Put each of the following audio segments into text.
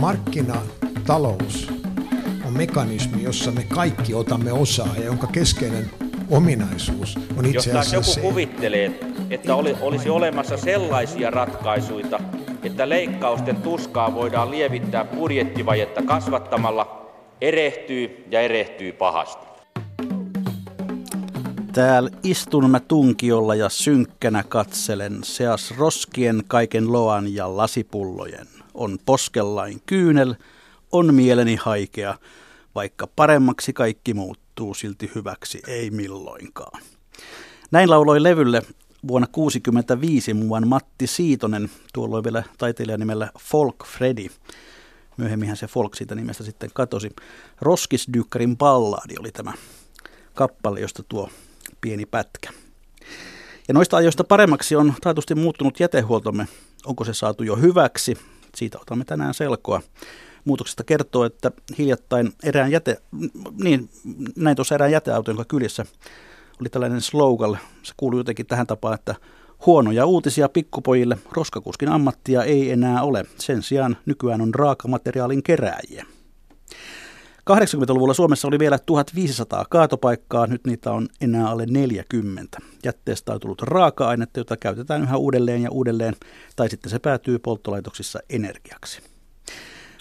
markkinatalous on mekanismi, jossa me kaikki otamme osaa ja jonka keskeinen ominaisuus on itse Jos asiassa joku se, kuvittelee, että oli, olisi olemassa sellaisia ratkaisuja, että leikkausten tuskaa voidaan lievittää budjettivajetta kasvattamalla, erehtyy ja erehtyy pahasti. Täällä istun mä tunkiolla ja synkkänä katselen, seas roskien kaiken loan ja lasipullojen. On poskellain kyynel, on mieleni haikea, vaikka paremmaksi kaikki muuttuu, silti hyväksi ei milloinkaan. Näin lauloi levylle vuonna 1965 muuan Matti Siitonen, tuolloin vielä taiteilijan nimellä Folk Freddy. Myöhemminhän se Folk siitä nimestä sitten katosi. Roskisdykkarin ballaadi oli tämä kappale, josta tuo pieni pätkä. Ja noista ajoista paremmaksi on taatusti muuttunut jätehuoltomme. Onko se saatu jo hyväksi? Siitä otamme tänään selkoa. Muutoksesta kertoo, että hiljattain erään jäte, niin näin tuossa erään jäteauto, jonka kyljessä oli tällainen slogan. Se kuului jotenkin tähän tapaan, että huonoja uutisia pikkupojille, roskakuskin ammattia ei enää ole. Sen sijaan nykyään on raakamateriaalin kerääjiä. 80-luvulla Suomessa oli vielä 1500 kaatopaikkaa, nyt niitä on enää alle 40. Jätteestä on tullut raaka-ainetta, jota käytetään yhä uudelleen ja uudelleen, tai sitten se päätyy polttolaitoksissa energiaksi.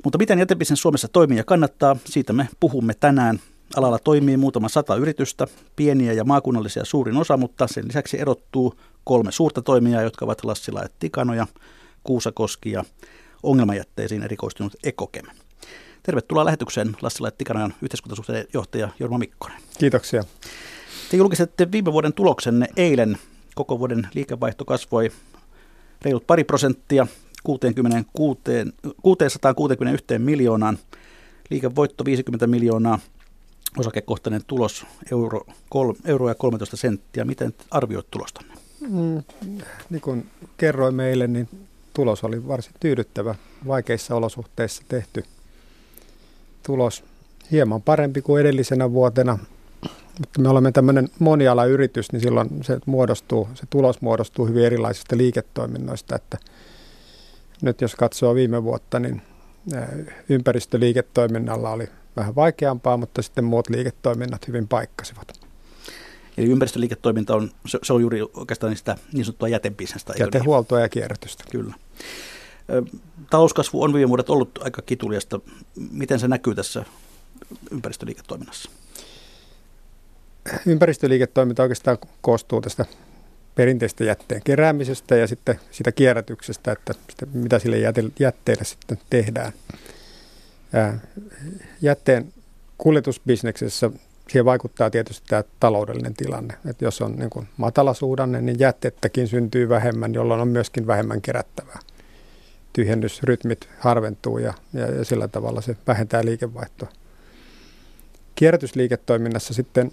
Mutta miten jätebisnes Suomessa toimii ja kannattaa, siitä me puhumme tänään. Alalla toimii muutama sata yritystä, pieniä ja maakunnallisia suurin osa, mutta sen lisäksi erottuu kolme suurta toimijaa, jotka ovat Lassila ja Tikanoja, Kuusakoski ja ongelmajätteisiin erikoistunut Ekokem. Tervetuloa lähetykseen Lassila Tikanajan yhteiskuntasuhteen johtaja Jorma Mikkonen. Kiitoksia. Te julkisette viime vuoden tuloksenne eilen. Koko vuoden liikevaihto kasvoi reilut pari prosenttia 66, 661 miljoonaan. Liikevoitto 50 miljoonaa, osakekohtainen tulos euro, kol, euro ja 13 senttiä. Miten arvioit tulostanne? Mm, niin kuin kerroin meille, niin tulos oli varsin tyydyttävä, vaikeissa olosuhteissa tehty tulos. Hieman parempi kuin edellisenä vuotena, mutta me olemme tämmöinen monialayritys, niin silloin se, muodostuu, se tulos muodostuu hyvin erilaisista liiketoiminnoista, että nyt jos katsoo viime vuotta, niin ympäristöliiketoiminnalla oli vähän vaikeampaa, mutta sitten muut liiketoiminnat hyvin paikkasivat. Eli ympäristöliiketoiminta on, se on juuri oikeastaan sitä niin sanottua jätebisnestä. Jätehuoltoa niin? ja kierrätystä. Kyllä. Talouskasvu on viime vuodet ollut aika kituliasta. Miten se näkyy tässä ympäristöliiketoiminnassa? Ympäristöliiketoiminta oikeastaan koostuu tästä perinteistä jätteen keräämisestä ja sitten sitä kierrätyksestä, että mitä sille jätteelle sitten tehdään. Jätteen kuljetusbisneksessä siihen vaikuttaa tietysti tämä taloudellinen tilanne. Että jos on niin matalasuhdanne, niin jättettäkin syntyy vähemmän, jolloin on myöskin vähemmän kerättävää. Tyhjennysrytmit harventuu ja, ja, ja sillä tavalla se vähentää liikevaihtoa. Kierrätysliiketoiminnassa sitten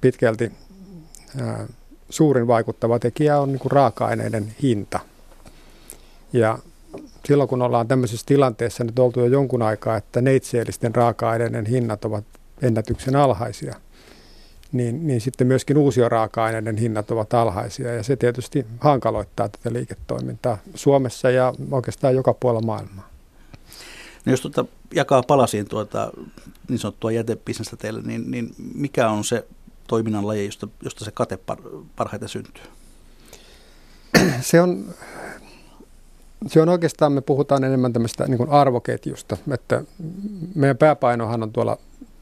pitkälti ää, suurin vaikuttava tekijä on niin raaka-aineiden hinta. Ja silloin kun ollaan tämmöisessä tilanteessa nyt oltu jo jonkun aikaa, että neitseellisten raaka-aineiden hinnat ovat ennätyksen alhaisia, niin, niin sitten myöskin uusioraaka-aineiden hinnat ovat alhaisia ja se tietysti hankaloittaa tätä liiketoimintaa Suomessa ja oikeastaan joka puolella maailmaa. No jos tuota jakaa palasiin tuota niin sanottua jätebisnestä teille, niin, niin mikä on se toiminnan laji, josta, josta se kate parhaiten syntyy? Se on, se on oikeastaan, me puhutaan enemmän tämmöistä niin arvoketjusta, että meidän pääpainohan on tuolla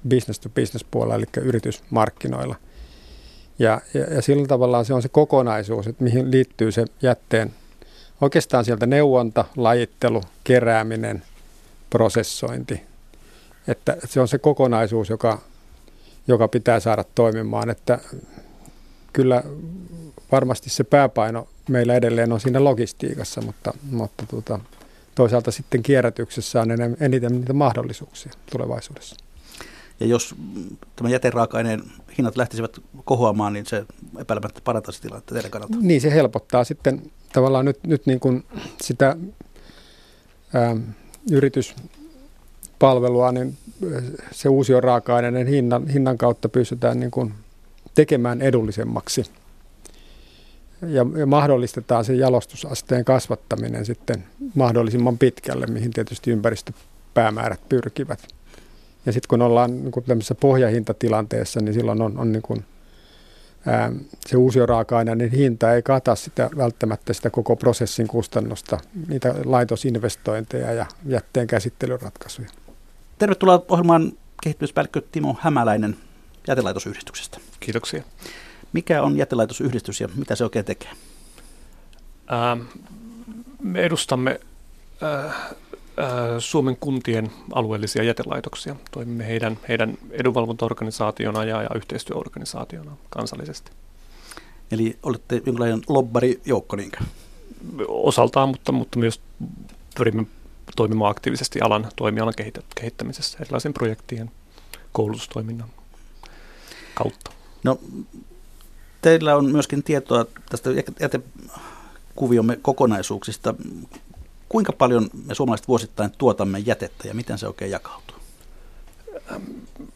business to business puolella, eli yritysmarkkinoilla. Ja, ja, ja sillä tavalla se on se kokonaisuus, että mihin liittyy se jätteen oikeastaan sieltä neuvonta, lajittelu, kerääminen, prosessointi. Että se on se kokonaisuus, joka, joka pitää saada toimimaan. Että kyllä varmasti se pääpaino meillä edelleen on siinä logistiikassa, mutta, mutta tuota, toisaalta sitten kierrätyksessä on eniten niitä mahdollisuuksia tulevaisuudessa. Ja jos tämä jäteraaka-aineen hinnat lähtisivät kohoamaan, niin se epäilemättä parantaisi tilannetta teidän kannalta. Niin, se helpottaa sitten tavallaan nyt, nyt niin kuin sitä ää, yrityspalvelua, niin se uusi raaka-aineiden hinnan, hinnan kautta pystytään niin kuin tekemään edullisemmaksi. Ja, ja mahdollistetaan se jalostusasteen kasvattaminen sitten mahdollisimman pitkälle, mihin tietysti ympäristö päämäärät pyrkivät. Ja sitten kun ollaan niin kuin tämmöisessä pohjahintatilanteessa, niin silloin on, on niin kuin, ää, se uusi raaka-aineen hinta ei kata sitä välttämättä sitä koko prosessin kustannusta, niitä laitosinvestointeja ja jätteen käsittelyratkaisuja. Tervetuloa ohjelmaan kehittymispäällikkö Timo Hämäläinen jätelaitosyhdistyksestä. Kiitoksia. Mikä on jätelaitosyhdistys ja mitä se oikein tekee? Ää, me edustamme ää, Suomen kuntien alueellisia jätelaitoksia. Toimimme heidän, heidän edunvalvontaorganisaationa ja, ja yhteistyöorganisaationa kansallisesti. Eli olette jonkinlainen lobbarijoukko niinkö? Osaltaan, mutta, mutta myös pyrimme toimimaan aktiivisesti alan toimialan kehittämisessä erilaisen projektien koulutustoiminnan kautta. No, teillä on myöskin tietoa tästä jätekuviomme kokonaisuuksista. Kuinka paljon me suomalaiset vuosittain tuotamme jätettä ja miten se oikein jakautuu?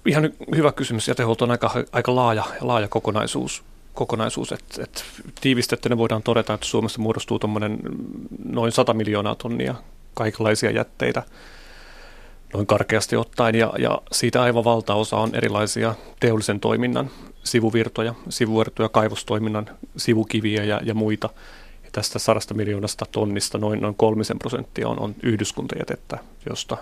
Ihan hyvä kysymys. Jätehuolto on aika, aika laaja, laaja kokonaisuus. kokonaisuus että, että tiivistettynä voidaan todeta, että Suomessa muodostuu noin 100 miljoonaa tonnia kaikenlaisia jätteitä noin karkeasti ottaen, ja, ja siitä aivan valtaosa on erilaisia teollisen toiminnan sivuvirtoja, sivuvirtoja, kaivostoiminnan sivukiviä ja, ja muita. Tästä sadasta miljoonasta tonnista noin, noin kolmisen prosenttia on, on yhdyskuntajätettä, josta,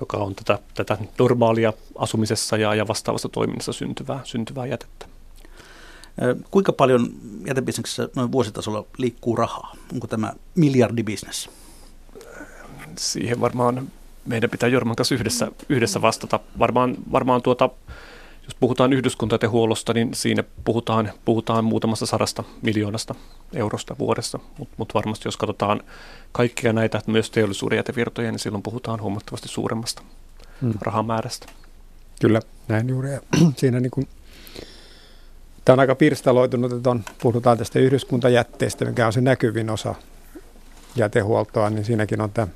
joka on tätä, tätä normaalia asumisessa ja, ja vastaavassa toiminnassa syntyvää, syntyvää jätettä. Kuinka paljon jätebisneksessä noin vuositasolla liikkuu rahaa? Onko tämä miljardibisnes? Siihen varmaan meidän pitää Jorman kanssa yhdessä, yhdessä vastata. Varmaan, varmaan tuota, jos puhutaan yhdyskuntatehuollosta, niin siinä puhutaan, puhutaan muutamasta sadasta miljoonasta eurosta vuodessa, mutta mut varmasti jos katsotaan kaikkia näitä myös teollisuuden jätevirtoja, niin silloin puhutaan huomattavasti suuremmasta hmm. rahamäärästä. Kyllä, näin juuri. Ja siinä niin kuin, tämä on aika pirstaloitunut, että on, puhutaan tästä yhdyskuntajätteestä, mikä on se näkyvin osa jätehuoltoa, niin siinäkin on tämä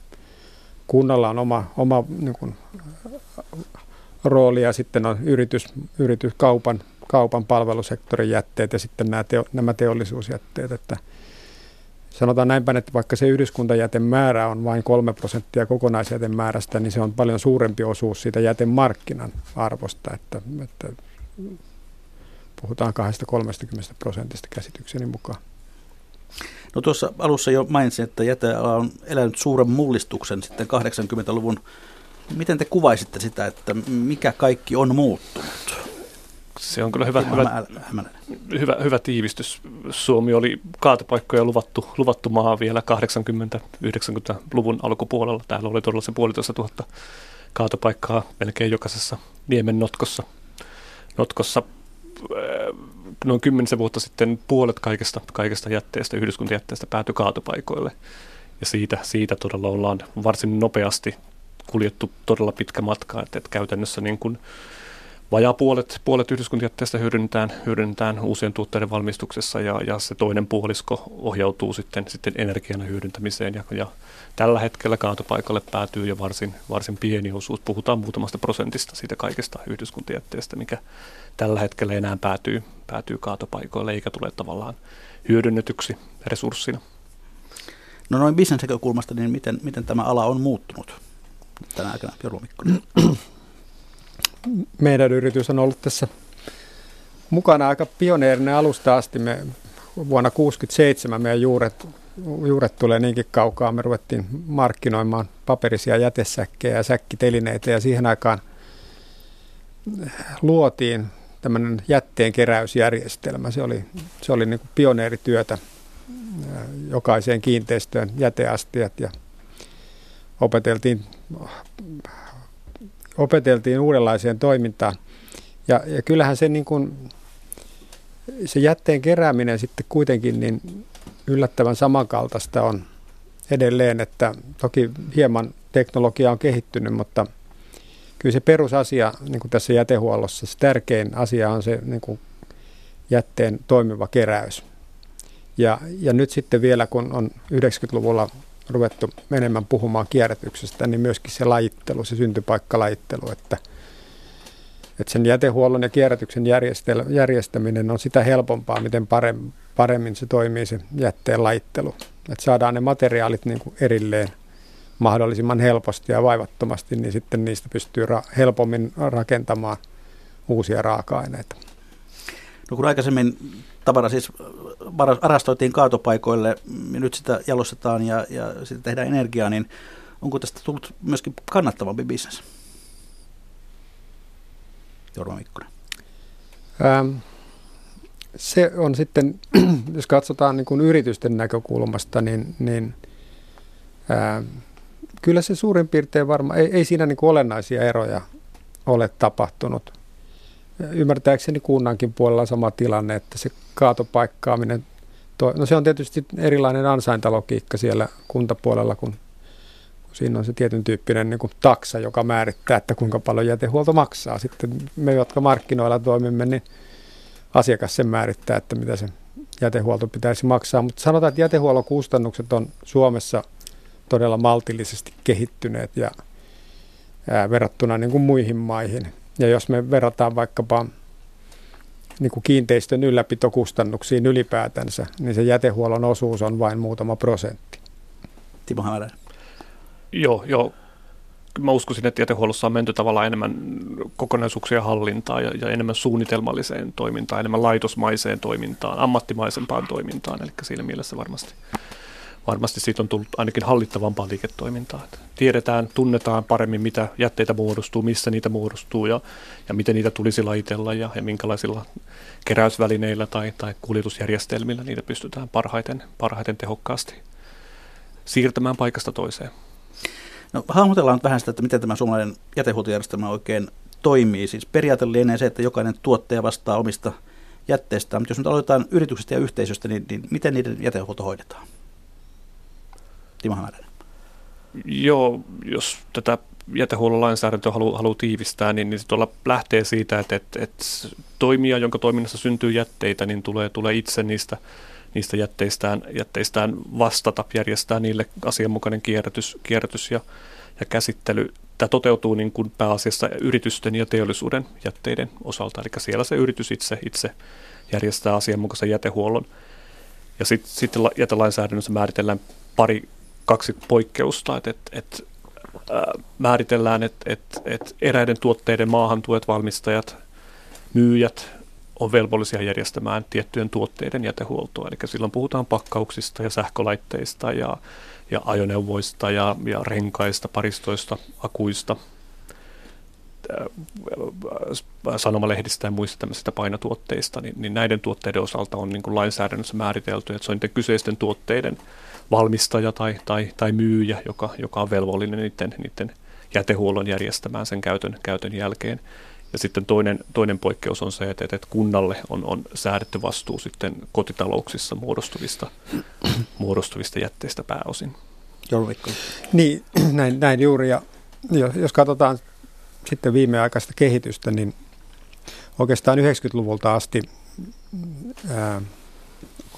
kunnalla on oma, oma niin kuin, rooli ja sitten on yritys, yritys kaupan, palvelusektorin jätteet ja sitten nämä, teo, nämä teollisuusjätteet. Että sanotaan näinpä, että vaikka se yhdyskuntajäten määrä on vain 3 prosenttia kokonaisjäten määrästä, niin se on paljon suurempi osuus siitä jätemarkkinan arvosta, että, että puhutaan 2-30 prosentista käsitykseni mukaan. No tuossa alussa jo mainitsin, että jäteala on elänyt suuren mullistuksen sitten 80-luvun. Miten te kuvaisitte sitä, että mikä kaikki on muuttunut? Se on kyllä hyvä, hyvä, hyvä, hyvä tiivistys. Suomi oli kaatopaikkoja luvattu, luvattu maa vielä 80-90-luvun alkupuolella. Täällä oli todella se puolitoista tuhatta kaatopaikkaa melkein jokaisessa niemen notkossa. notkossa noin kymmenisen vuotta sitten puolet kaikesta, kaikesta jätteestä, yhdyskuntajätteestä päätyi kaatopaikoille. Ja siitä, siitä todella ollaan varsin nopeasti kuljettu todella pitkä matka, että, että käytännössä niin kuin vajaa puolet, puolet yhdyskuntajätteestä hyödynnetään, hyödynnetään uusien tuotteiden valmistuksessa ja, ja se toinen puolisko ohjautuu sitten, sitten energian hyödyntämiseen ja, ja tällä hetkellä kaatopaikalle päätyy jo varsin, varsin pieni osuus. Puhutaan muutamasta prosentista siitä kaikesta yhdyskuntajätteestä, mikä tällä hetkellä enää päätyy, päätyy kaatopaikoille eikä tule tavallaan hyödynnetyksi resurssina. No noin bisnesnäkökulmasta, niin miten, miten tämä ala on muuttunut tänä aikana, Jorma Mikkonen? Meidän yritys on ollut tässä mukana aika pioneerinen alusta asti. Me vuonna 1967 meidän juuret, juuret tulee niinkin kaukaa. Me ruvettiin markkinoimaan paperisia jätesäkkejä ja säkkitelineitä ja siihen aikaan luotiin tämmöinen jätteen keräysjärjestelmä. Se oli, se oli niin pioneerityötä jokaiseen kiinteistöön jäteastiat ja opeteltiin, opeteltiin uudenlaiseen toimintaan. Ja, ja kyllähän se, niin kuin, se jätteen kerääminen sitten kuitenkin niin yllättävän samankaltaista on edelleen, että toki hieman teknologia on kehittynyt, mutta – kyllä se perusasia niin kuin tässä jätehuollossa, se tärkein asia on se niin kuin jätteen toimiva keräys. Ja, ja nyt sitten vielä, kun on 90-luvulla ruvettu enemmän puhumaan kierrätyksestä, niin myöskin se lajittelu, se syntypaikkalajittelu, että, että sen jätehuollon ja kierrätyksen järjestäminen on sitä helpompaa, miten paremmin, se toimii se jätteen lajittelu. Että saadaan ne materiaalit niin kuin erilleen mahdollisimman helposti ja vaivattomasti, niin sitten niistä pystyy ra- helpommin rakentamaan uusia raaka-aineita. No kun aikaisemmin tavara siis varastoitiin kaatopaikoille, nyt sitä jalostetaan ja, ja sitten tehdään energiaa, niin onko tästä tullut myöskin kannattavampi bisnes? Jorma Mikkonen. Ähm, se on sitten, jos katsotaan niin kuin yritysten näkökulmasta, niin, niin ää, kyllä se suurin piirtein varmaan, ei, ei siinä niin kuin olennaisia eroja ole tapahtunut. Ymmärtääkseni kunnankin puolella on sama tilanne, että se kaatopaikkaaminen, to, no se on tietysti erilainen ansaintalogiikka siellä kuntapuolella, kun, kun siinä on se tietyn tyyppinen niin kuin taksa, joka määrittää, että kuinka paljon jätehuolto maksaa. Sitten me, jotka markkinoilla toimimme, niin asiakas sen määrittää, että mitä se jätehuolto pitäisi maksaa. Mutta sanotaan, että jätehuollon kustannukset on Suomessa todella maltillisesti kehittyneet ja ää, verrattuna niin kuin muihin maihin. Ja jos me verrataan vaikkapa niin kuin kiinteistön ylläpitokustannuksiin ylipäätänsä, niin se jätehuollon osuus on vain muutama prosentti. Timo Hämärä. Joo, joo mä uskoisin, että jätehuollossa on menty tavallaan enemmän kokonaisuuksia hallintaan ja, ja enemmän suunnitelmalliseen toimintaan, enemmän laitosmaiseen toimintaan, ammattimaisempaan toimintaan. Eli siinä mielessä varmasti, varmasti siitä on tullut ainakin hallittavampaa liiketoimintaa. Tiedetään, tunnetaan paremmin, mitä jätteitä muodostuu, missä niitä muodostuu ja, ja miten niitä tulisi laitella ja, ja minkälaisilla keräysvälineillä tai, tai kuljetusjärjestelmillä niitä pystytään parhaiten, parhaiten tehokkaasti siirtämään paikasta toiseen. No hahmotellaan vähän sitä, että miten tämä suomalainen jätehuoltojärjestelmä oikein toimii. Siis periaate lienee se, että jokainen tuottaja vastaa omista jätteistään, mutta jos nyt aloitetaan yrityksestä ja yhteisöstä, niin, niin miten niiden jätehuolto hoidetaan? Timo Hämäräinen. Joo, jos tätä jätehuollon lainsäädäntöä haluaa halu tiivistää, niin, niin se tuolla lähtee siitä, että, että, että toimija, jonka toiminnassa syntyy jätteitä, niin tulee, tulee itse niistä niistä jätteistään, jätteistään vastata, järjestää niille asianmukainen kierrätys, kierrätys ja, ja käsittely. Tämä toteutuu niin kuin pääasiassa yritysten ja teollisuuden jätteiden osalta, eli siellä se yritys itse, itse järjestää asianmukaisen jätehuollon. Ja sitten sit jätelainsäädännössä määritellään pari, kaksi poikkeusta, että et, et, äh, määritellään, että et, et eräiden tuotteiden maahantuet, valmistajat, myyjät, on velvollisia järjestämään tiettyjen tuotteiden jätehuoltoa. Eli silloin puhutaan pakkauksista ja sähkölaitteista ja, ja ajoneuvoista ja, ja renkaista, paristoista, akuista, sanomalehdistä ja muista tämmöisistä painotuotteista, niin, niin näiden tuotteiden osalta on niin kuin lainsäädännössä määritelty, että se on niiden kyseisten tuotteiden valmistaja tai, tai, tai myyjä, joka, joka on velvollinen niiden, niiden jätehuollon järjestämään sen käytön, käytön jälkeen. Ja sitten toinen, toinen poikkeus on se, että, että kunnalle on, on säädetty vastuu sitten kotitalouksissa muodostuvista, muodostuvista jätteistä pääosin. Jorvikko. Niin, näin, näin juuri. Ja jos katsotaan sitten viimeaikaista kehitystä, niin oikeastaan 90-luvulta asti ää,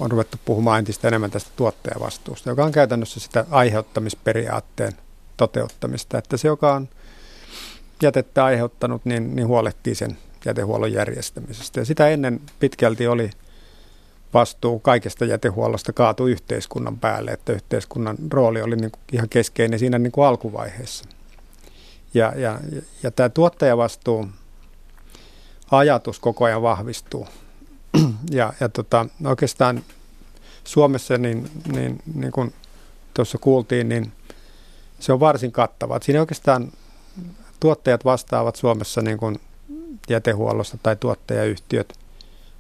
on ruvettu puhumaan entistä enemmän tästä tuottajavastuusta, joka on käytännössä sitä aiheuttamisperiaatteen toteuttamista, että se, joka on jätettä aiheuttanut, niin, niin huolehtii sen jätehuollon järjestämisestä. Ja sitä ennen pitkälti oli vastuu kaikesta jätehuollosta kaatu yhteiskunnan päälle, että yhteiskunnan rooli oli niin kuin ihan keskeinen siinä niin kuin alkuvaiheessa. Ja, ja, ja tämä tuottajavastuu ajatus koko ajan vahvistuu. Ja, ja tota, oikeastaan Suomessa, niin, niin, niin kuin tuossa kuultiin, niin se on varsin kattava. Siinä oikeastaan tuottajat vastaavat Suomessa niin kuin jätehuollosta tai tuottajayhtiöt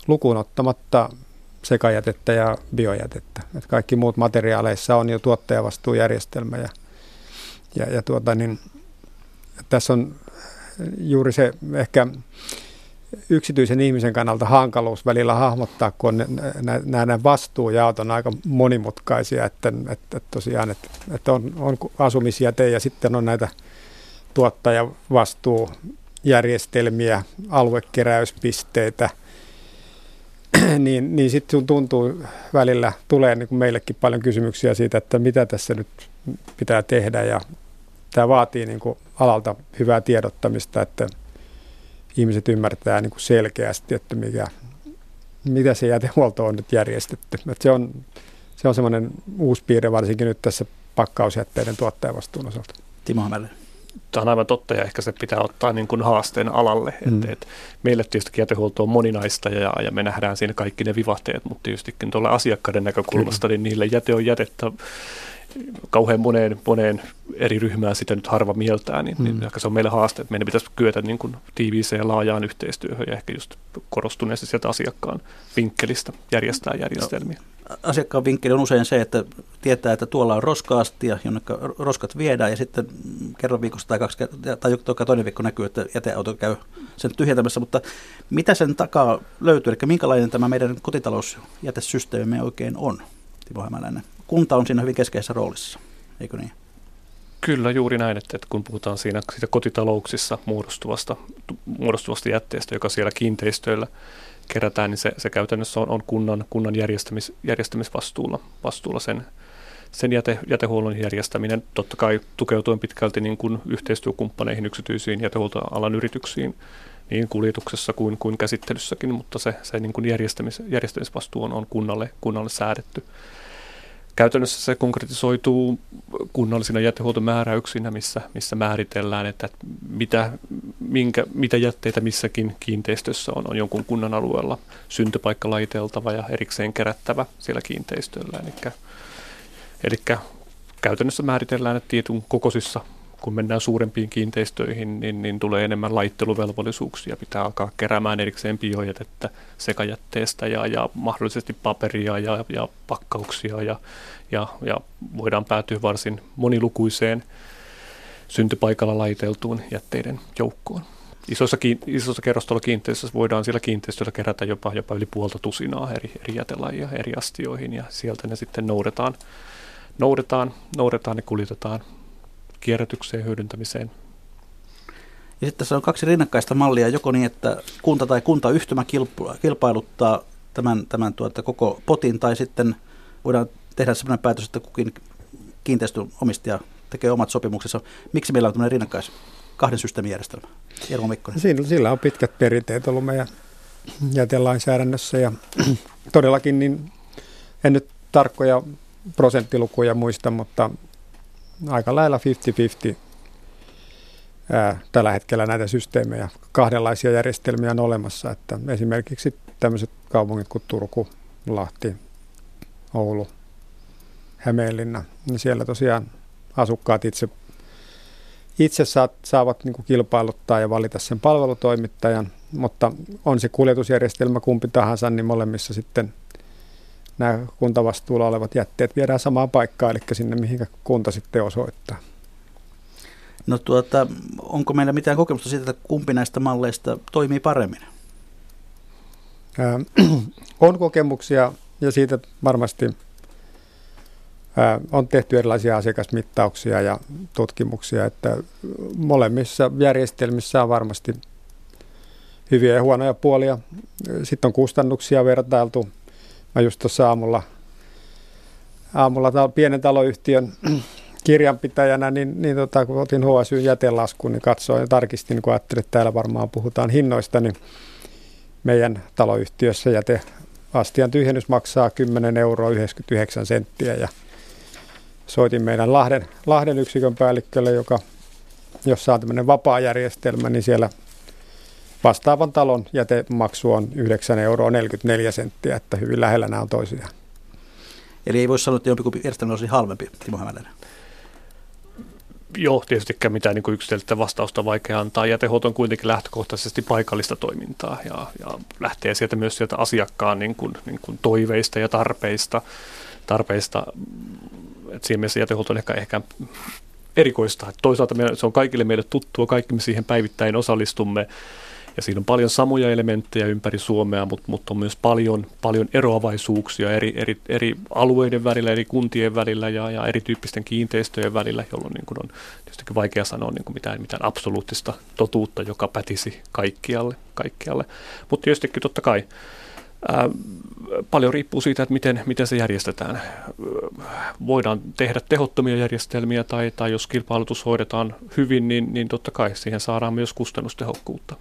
lukuun ottamatta sekajätettä ja biojätettä. Et kaikki muut materiaaleissa on jo tuottajavastuujärjestelmä ja, ja, ja tuota, niin, tässä on juuri se ehkä yksityisen ihmisen kannalta hankaluus välillä hahmottaa, kun nämä, vastuujaot on aika monimutkaisia, että, että, että tosiaan että, että on, on asumisjäte ja sitten on näitä tuottajavastuujärjestelmiä, aluekeräyspisteitä, niin, niin sitten tuntuu välillä, tulee niin kuin meillekin paljon kysymyksiä siitä, että mitä tässä nyt pitää tehdä ja tämä vaatii niin kuin alalta hyvää tiedottamista, että ihmiset ymmärtää niin kuin selkeästi, että mikä, mitä se jätehuolto on nyt järjestetty. Että se on, se on semmoinen uusi piirre varsinkin nyt tässä pakkausjätteiden tuottajavastuun osalta. Timo Hämälä. Tämä on aivan totta ja ehkä se pitää ottaa niin kuin haasteen alalle. Mm. Et, et meille tietysti jätehuolto on moninaista ja, ja me nähdään siinä kaikki ne vivahteet, mutta tietystikin tuolla asiakkaiden näkökulmasta, Kyllä. niin niille jäte on jätettä kauhean moneen, moneen eri ryhmään sitä nyt harva mieltää, niin, niin mm. niin ehkä se on meille haaste, että meidän pitäisi kyetä niin kuin tiiviiseen ja laajaan yhteistyöhön ja ehkä just korostuneesti sieltä asiakkaan vinkkelistä järjestää järjestelmiä. No, asiakkaan vinkkeli on usein se, että tietää, että tuolla on roskaastia, jonne roskat viedään ja sitten kerran viikossa tai, kaksi, tai joka toinen viikko näkyy, että jäteauto käy sen tyhjentämässä, mutta mitä sen takaa löytyy, eli minkälainen tämä meidän kotitalousjätesysteemi oikein on, Timo Hämäläinen? Kunta on siinä hyvin keskeisessä roolissa, eikö niin? Kyllä juuri näin, että, että kun puhutaan siinä siitä kotitalouksissa muodostuvasta, muodostuvasta jätteestä, joka siellä kiinteistöillä kerätään, niin se, se käytännössä on, on kunnan, kunnan järjestämis, järjestämisvastuulla vastuulla sen, sen jäte, jätehuollon järjestäminen, totta kai tukeutuen pitkälti niin kuin yhteistyökumppaneihin, yksityisiin jätehuoltoalan yrityksiin, niin kuljetuksessa kuin, kuin käsittelyssäkin, mutta se, se niin kuin järjestämis, järjestämisvastuu on, on kunnalle, kunnalle säädetty. Käytännössä se konkretisoituu kunnallisina jätehuoltomääräyksinä, missä, missä määritellään, että mitä, minkä, mitä jätteitä missäkin kiinteistössä on, on jonkun kunnan alueella syntypaikka laiteltava ja erikseen kerättävä siellä kiinteistöllä. Eli, eli käytännössä määritellään, että tietyn kokoisissa kun mennään suurempiin kiinteistöihin, niin, niin tulee enemmän laitteluvelvollisuuksia. Pitää alkaa keräämään erikseen biojätettä sekajätteestä ja, ja mahdollisesti paperia ja, ja pakkauksia ja, ja, ja voidaan päätyä varsin monilukuiseen syntypaikalla laiteltuun jätteiden joukkoon. Isossa, isossa kerrostalokiinteistössä voidaan siellä kiinteistöllä kerätä jopa, jopa yli puolta tusinaa eri, eri jätelajia eri astioihin ja sieltä ne sitten noudetaan, noudetaan, noudetaan ja kuljetetaan kierrätykseen hyödyntämiseen. Ja sitten tässä on kaksi rinnakkaista mallia, joko niin, että kunta tai kuntayhtymä kilpailuttaa tämän, tämän tuota, koko potin, tai sitten voidaan tehdä sellainen päätös, että kukin kiinteistön omistaja tekee omat sopimuksensa. Miksi meillä on tämmöinen rinnakkais kahden systeemijärjestelmä? Jarmo Mikkonen. Sillä, sillä on pitkät perinteet ollut meidän jätelainsäädännössä ja todellakin niin en nyt tarkkoja prosenttilukuja muista, mutta aika lailla 50-50 ää, tällä hetkellä näitä systeemejä. Kahdenlaisia järjestelmiä on olemassa, että esimerkiksi tämmöiset kaupungit kuin Turku, Lahti, Oulu, Hämeenlinna, niin siellä tosiaan asukkaat itse, itse saat, saavat niin kilpailuttaa ja valita sen palvelutoimittajan, mutta on se kuljetusjärjestelmä kumpi tahansa, niin molemmissa sitten – nämä kuntavastuulla olevat jätteet viedään samaan paikkaan, eli sinne mihinkä kunta sitten osoittaa. No tuota, onko meillä mitään kokemusta siitä, että kumpi näistä malleista toimii paremmin? Ää, on kokemuksia ja siitä varmasti ää, on tehty erilaisia asiakasmittauksia ja tutkimuksia, että molemmissa järjestelmissä on varmasti hyviä ja huonoja puolia. Sitten on kustannuksia vertailtu Mä just tuossa aamulla, aamulla tal- pienen taloyhtiön kirjanpitäjänä, niin, niin tota, kun otin HSYn jätelaskun, niin katsoin ja tarkistin, kun ajattelin, että täällä varmaan puhutaan hinnoista, niin meidän taloyhtiössä jäte astian tyhjennys maksaa 10 euroa 99 senttiä ja soitin meidän Lahden, Lahden yksikön päällikkölle, joka, jossa on tämmöinen vapaa järjestelmä, niin siellä Vastaavan talon jätemaksu on 9 euroa 44 senttiä, että hyvin lähellä nämä on toisiaan. Eli ei voi sanoa, että jompikumpi järjestelmä olisi halvempi, Timo Hämäläinen. Joo, tietystikään mitään niin yksityistä vastausta vaikea antaa. Jätehuolto on kuitenkin lähtökohtaisesti paikallista toimintaa ja, ja lähtee sieltä myös sieltä asiakkaan niin kuin, niin kuin toiveista ja tarpeista. tarpeista. Et siinä mielessä jätehuolto on ehkä, ehkä erikoista. Et toisaalta se on kaikille meille tuttua, kaikki me siihen päivittäin osallistumme ja siinä on paljon samoja elementtejä ympäri Suomea, mutta, mutta on myös paljon, paljon eroavaisuuksia eri, eri, eri alueiden välillä, eri kuntien välillä ja, ja erityyppisten kiinteistöjen välillä, jolloin niin kuin on tietysti vaikea sanoa niin kuin mitään, mitään absoluuttista totuutta, joka pätisi kaikkialle. kaikkialle. Mutta tietystikin totta kai Ää, paljon riippuu siitä, että miten, miten se järjestetään. Voidaan tehdä tehottomia järjestelmiä tai, tai jos kilpailutus hoidetaan hyvin, niin, niin totta kai siihen saadaan myös kustannustehokkuutta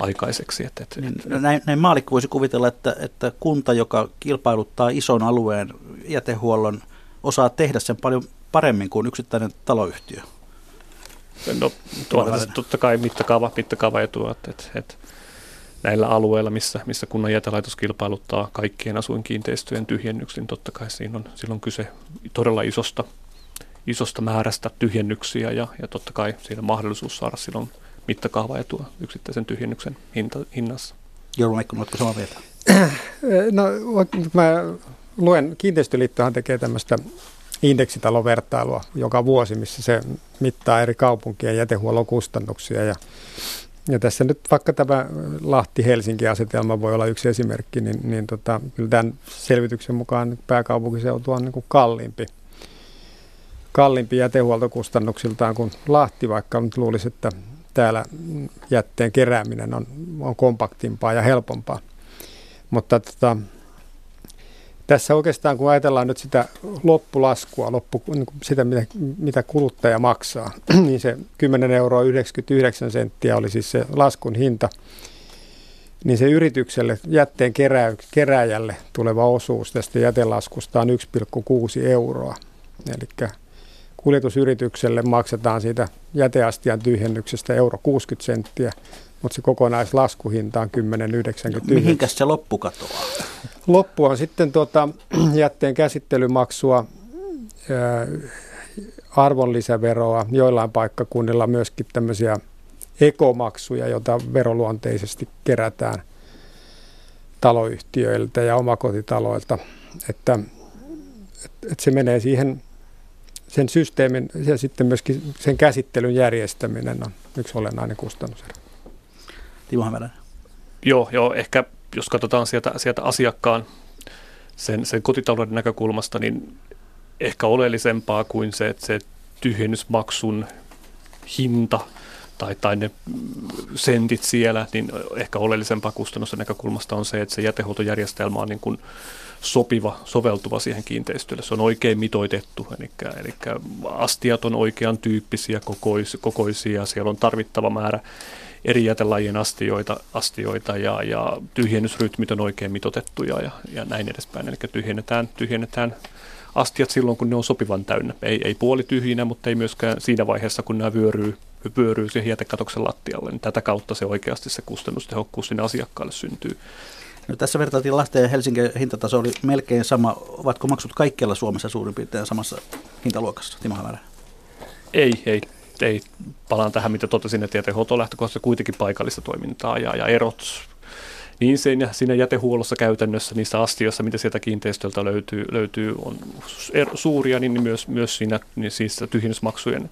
aikaiseksi. Että, että, niin, no näin, näin maalikko voisi kuvitella, että, että kunta, joka kilpailuttaa ison alueen jätehuollon, osaa tehdä sen paljon paremmin kuin yksittäinen taloyhtiö? No, tuolla totta kai mittakaava, mittakaava etua, että, että, että näillä alueilla, missä, missä kunnan jätelaitos kilpailuttaa kaikkien asuinkiinteistöjen tyhjennyksin, niin totta kai siinä on silloin kyse todella isosta, isosta määrästä tyhjennyksiä ja, ja totta kai siinä on mahdollisuus saada silloin mittakaavaetua yksittäisen tyhjennyksen hinta, hinnassa. Joulu Meikkonen, oletko samaa mieltä? No, mä luen, Kiinteistöliittohan tekee tämmöistä indeksitalovertailua joka vuosi, missä se mittaa eri kaupunkien jätehuollon kustannuksia. Ja, ja tässä nyt vaikka tämä Lahti-Helsinki-asetelma voi olla yksi esimerkki, niin, niin tota, kyllä tämän selvityksen mukaan pääkaupunkiseutu on niin kuin kalliimpi, kalliimpi jätehuoltokustannuksiltaan kuin Lahti, vaikka nyt luulisi, että täällä jätteen kerääminen on, on kompaktimpaa ja helpompaa. Mutta tota, tässä oikeastaan, kun ajatellaan nyt sitä loppulaskua, loppu, niin sitä mitä, mitä kuluttaja maksaa, niin se 10 euroa 99 senttiä oli siis se laskun hinta, niin se yritykselle, jätteen kerää, kerääjälle tuleva osuus tästä jätelaskusta on 1,6 euroa. Eli kuljetusyritykselle maksetaan siitä jäteastian tyhjennyksestä euro 60 senttiä, mutta se kokonaislaskuhinta on 10,99. No, mihinkäs se loppu katoaa? Loppu on sitten tuota, jätteen käsittelymaksua, ää, arvonlisäveroa, joillain paikkakunnilla myöskin tämmöisiä ekomaksuja, joita veroluonteisesti kerätään taloyhtiöiltä ja omakotitaloilta. Että, että se menee siihen sen systeemin ja sitten myöskin sen käsittelyn järjestäminen on yksi olennainen kustannuserä. Timo Hämäläinen. Joo, joo, ehkä jos katsotaan sieltä, sieltä asiakkaan sen, sen kotitalouden näkökulmasta, niin ehkä oleellisempaa kuin se, että se tyhjennysmaksun hinta tai, tai ne sentit siellä, niin ehkä oleellisempaa kustannusten näkökulmasta on se, että se jätehuoltojärjestelmä on niin kuin sopiva, soveltuva siihen kiinteistölle. Se on oikein mitoitettu, eli, eli astiat on oikean tyyppisiä, kokois, kokoisia, siellä on tarvittava määrä eri jätelajien astioita, astioita ja, ja tyhjennysrytmit on oikein mitotettuja ja, ja näin edespäin. Eli tyhjennetään, tyhjennetään astiat silloin, kun ne on sopivan täynnä. Ei, ei puoli tyhjinä, mutta ei myöskään siinä vaiheessa, kun nämä vyöryy, vyöryy siihen jätekatoksen lattialle. Niin tätä kautta se oikeasti se kustannustehokkuus sinne asiakkaalle syntyy. No, tässä vertailtiin Lahteen ja Helsingin hintataso oli melkein sama. Ovatko maksut kaikkialla Suomessa suurin piirtein samassa hintaluokassa, Timo Hämärä? Ei, ei ei, palaan tähän, mitä totesin, että jätehuolto lähtökohtaisesti kuitenkin paikallista toimintaa ja, ja erot niin siinä, siinä jätehuollossa käytännössä niissä astioissa, mitä sieltä kiinteistöltä löytyy, löytyy on er, suuria, niin myös, myös siinä niin siis tyhjennysmaksujen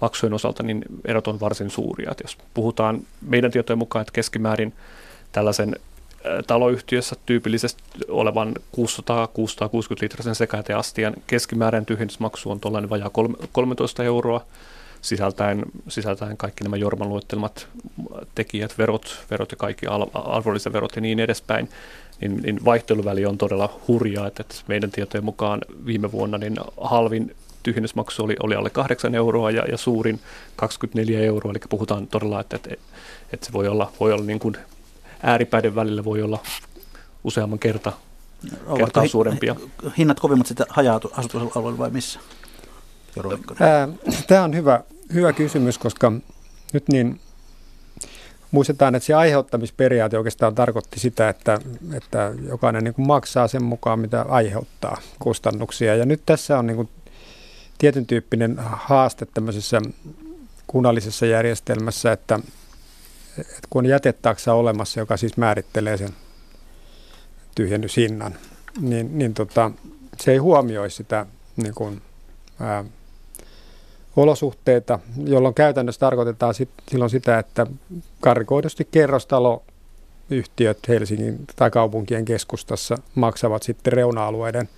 maksujen osalta niin erot on varsin suuria. Et jos puhutaan meidän tietojen mukaan, että keskimäärin tällaisen taloyhtiössä tyypillisesti olevan 600-660 litrasen sekajäteastian keskimääräinen tyhjennysmaksu on tuollainen vajaa 13 euroa sisältäen, sisältäen kaikki nämä Jorman luettelmat tekijät, verot, verot ja kaikki arvonlisäverot ja niin edespäin, niin, niin vaihteluväli on todella hurjaa, että, että meidän tietojen mukaan viime vuonna niin halvin tyhjennysmaksu oli, oli alle 8 euroa ja, ja suurin 24 euroa, eli puhutaan todella, että, että, että se voi olla, voi olla niin kuin ääripäiden välillä voi olla useamman kerta, kertaa suurempia. Hinnat kovimmat sitten haja-asutusalueella vai missä? Tämä on hyvä, hyvä kysymys, koska nyt niin muistetaan, että se aiheuttamisperiaate oikeastaan tarkoitti sitä, että, että jokainen niin kuin maksaa sen mukaan, mitä aiheuttaa kustannuksia. Ja nyt tässä on niin kuin tietyn tyyppinen haaste tämmöisessä kunnallisessa järjestelmässä, että, että kun on jätetaksa olemassa, joka siis määrittelee sen tyhjennyshinnan, niin, niin tota, se ei huomioi sitä niin kuin, ää, olosuhteita, jolloin käytännössä tarkoitetaan sit, silloin sitä, että karikoidusti kerrostaloyhtiöt Helsingin tai kaupunkien keskustassa maksavat sitten reuna-alueiden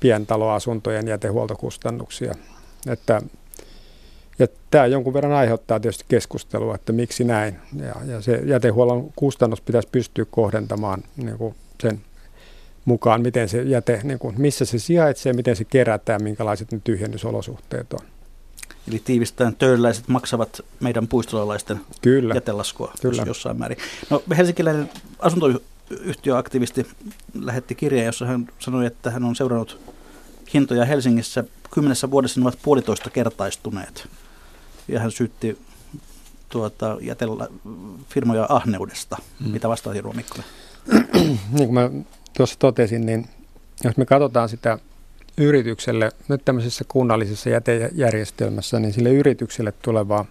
pientaloasuntojen jätehuoltokustannuksia. Että, ja tämä jonkun verran aiheuttaa tietysti keskustelua, että miksi näin. Ja, ja se jätehuollon kustannus pitäisi pystyä kohdentamaan niin kuin sen mukaan, miten se jäte, niin kuin, missä se sijaitsee, miten se kerätään, minkälaiset ne tyhjennysolosuhteet on. Eli tiivistäen töölläiset maksavat meidän puistolalaisten Kyllä. jätelaskua Kyllä. jossain määrin. No helsinkiläinen asuntoyhtiöaktivisti lähetti kirjeen, jossa hän sanoi, että hän on seurannut hintoja Helsingissä kymmenessä vuodessa ne ovat puolitoista kertaistuneet. Ja hän syytti tuota, jätellä firmoja ahneudesta. Hmm. Mitä vastaa Hirvo Mikkonen? niin kuin mä tuossa totesin, niin jos me katsotaan sitä yritykselle, nyt tämmöisessä kunnallisessa jätejärjestelmässä, niin sille yritykselle tulevaa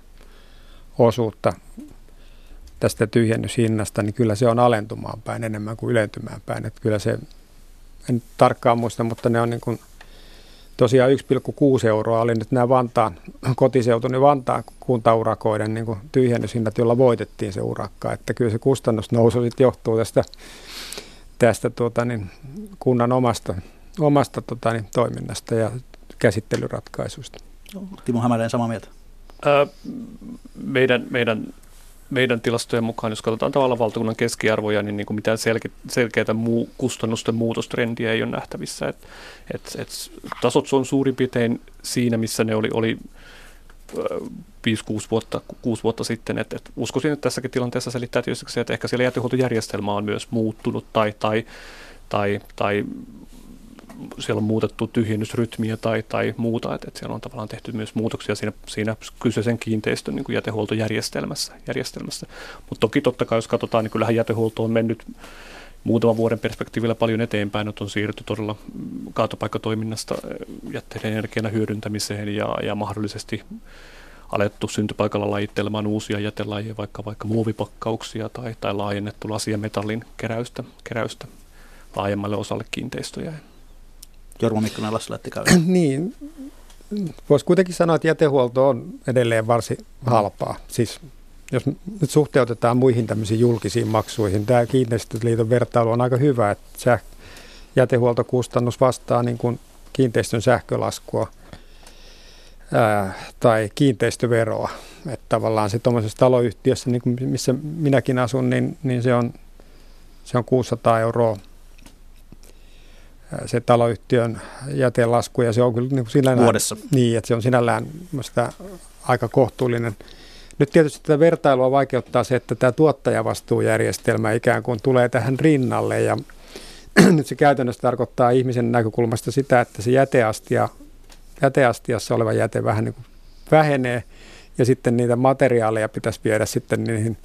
osuutta tästä tyhjennyshinnasta, niin kyllä se on alentumaan päin enemmän kuin ylentymään päin. Että kyllä se, en tarkkaan muista, mutta ne on niin kuin, tosiaan 1,6 euroa oli nyt nämä Vantaan, kotiseutuni niin Vantaan kuntaurakoiden niin kuin tyhjennyshinnat, joilla voitettiin se urakka. Että kyllä se kustannusnousu sitten johtuu tästä, tästä tuota, niin, kunnan omasta, omasta tota, niin, toiminnasta ja käsittelyratkaisuista. Timo Hämäläinen samaa mieltä. Öö, meidän, meidän meidän tilastojen mukaan, jos katsotaan tavallaan valtakunnan keskiarvoja, niin, niin kuin mitään selke, selkeää muu, kustannusten muutostrendiä ei ole nähtävissä. Et, et, et tasot on suurin piirtein siinä, missä ne oli, oli 5-6 vuotta, 6 vuotta sitten. Et, et uskoisin, että tässäkin tilanteessa selittää tietysti se, että ehkä siellä jätehuoltojärjestelmä on myös muuttunut tai, tai, tai, tai siellä on muutettu tyhjennysrytmiä tai, tai muuta, että, että siellä on tavallaan tehty myös muutoksia siinä, siinä kyseisen kiinteistön niin kuin jätehuoltojärjestelmässä. Järjestelmässä. Mutta toki totta kai, jos katsotaan, niin kyllähän jätehuolto on mennyt muutaman vuoden perspektiivillä paljon eteenpäin, että on siirrytty todella kaatopaikkatoiminnasta eh, jätteiden energiana hyödyntämiseen ja, ja mahdollisesti alettu syntypaikalla lajittelemaan uusia jätelajeja, vaikka, vaikka muovipakkauksia tai, tai laajennettu lasiametallin keräystä, keräystä laajemmalle osalle kiinteistöjä. Jorma Mikkonen Lassila niin, voisi kuitenkin sanoa, että jätehuolto on edelleen varsin halpaa. Siis jos nyt suhteutetaan muihin tämmöisiin julkisiin maksuihin, tämä kiinteistöliiton vertailu on aika hyvä, että säh- jätehuoltokustannus vastaa niin kuin kiinteistön sähkölaskua ää, tai kiinteistöveroa. Että tavallaan se tuommoisessa taloyhtiössä, niin kuin missä minäkin asun, niin, niin se, on, se on 600 euroa se taloyhtiön jätelasku ja se on kyllä niin sinällään, Vuodessa. Niin, että se on sinällään aika kohtuullinen. Nyt tietysti tätä vertailua vaikeuttaa se, että tämä tuottajavastuujärjestelmä ikään kuin tulee tähän rinnalle ja nyt se käytännössä tarkoittaa ihmisen näkökulmasta sitä, että se jäteastia, jäteastiassa oleva jäte vähän niin kuin vähenee ja sitten niitä materiaaleja pitäisi viedä sitten niihin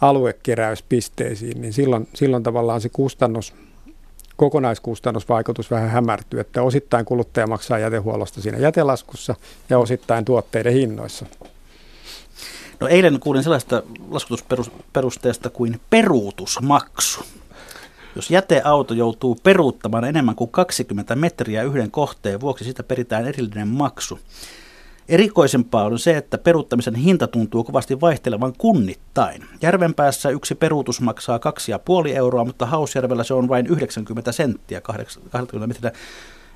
aluekeräyspisteisiin, niin silloin, silloin tavallaan se kustannus – kokonaiskustannusvaikutus vähän hämärtyy, että osittain kuluttaja maksaa jätehuollosta siinä jätelaskussa ja osittain tuotteiden hinnoissa. No eilen kuulin sellaista laskutusperusteesta kuin peruutusmaksu. Jos jäteauto joutuu peruuttamaan enemmän kuin 20 metriä yhden kohteen vuoksi, sitä peritään erillinen maksu. Erikoisempaa on se, että peruuttamisen hinta tuntuu kovasti vaihtelevan kunnittain. Järvenpäässä yksi peruutus maksaa 2,5 euroa, mutta Hausjärvellä se on vain 90 senttiä 80 metriä.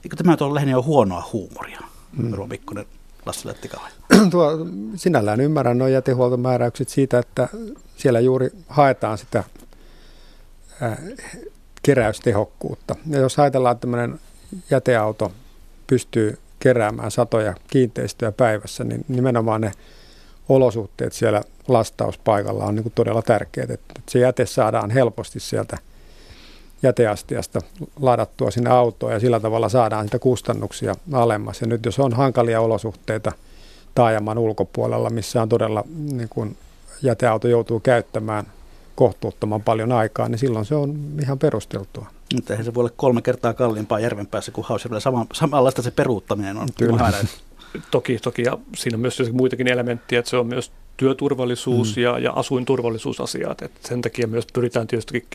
Eikö tämä ole lähinnä jo huonoa huumoria? Mm. Mikkonen, Lassi Tuo, sinällään ymmärrän nuo jätehuoltomääräykset siitä, että siellä juuri haetaan sitä ää, keräystehokkuutta. Ja jos ajatellaan, että tämmöinen jäteauto pystyy keräämään satoja kiinteistöjä päivässä, niin nimenomaan ne olosuhteet siellä lastauspaikalla on niin kuin todella tärkeät, että se jäte saadaan helposti sieltä jäteastiasta ladattua sinne autoon ja sillä tavalla saadaan sitä kustannuksia alemmas. Ja nyt jos on hankalia olosuhteita taajaman ulkopuolella, missä on todella niin kuin jäteauto joutuu käyttämään kohtuuttoman paljon aikaa, niin silloin se on ihan perusteltua. Mutta eihän se voi olla kolme kertaa kalliimpaa järven päässä kuin Hausjärvellä. Sama, samanlaista se peruuttaminen on. Kyllä. toki, toki, ja siinä on myös muitakin elementtejä, että se on myös työturvallisuus mm. ja, ja asuinturvallisuusasiat. Et sen takia myös pyritään tietysti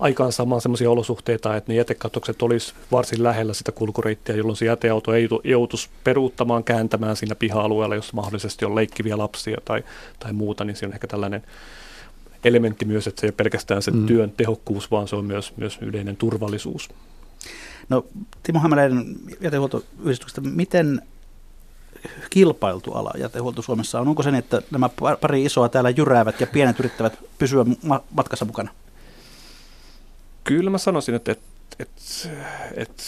aikaan saamaan sellaisia olosuhteita, että ne jätekatokset olisi varsin lähellä sitä kulkureittiä, jolloin se jäteauto ei joutuisi peruuttamaan, kääntämään siinä piha-alueella, jossa mahdollisesti on leikkiviä lapsia tai, tai muuta, niin siinä on ehkä tällainen elementti myös, että se ei ole pelkästään se mm. työn tehokkuus, vaan se on myös, myös yleinen turvallisuus. No Timo Hämäläinen jätehuoltoyhdistyksestä, miten kilpailtu ala jätehuolto Suomessa on? Onko se niin, että nämä pari isoa täällä jyräävät ja pienet yrittävät pysyä matkassa mukana? Kyllä mä sanoisin, että, että, että, että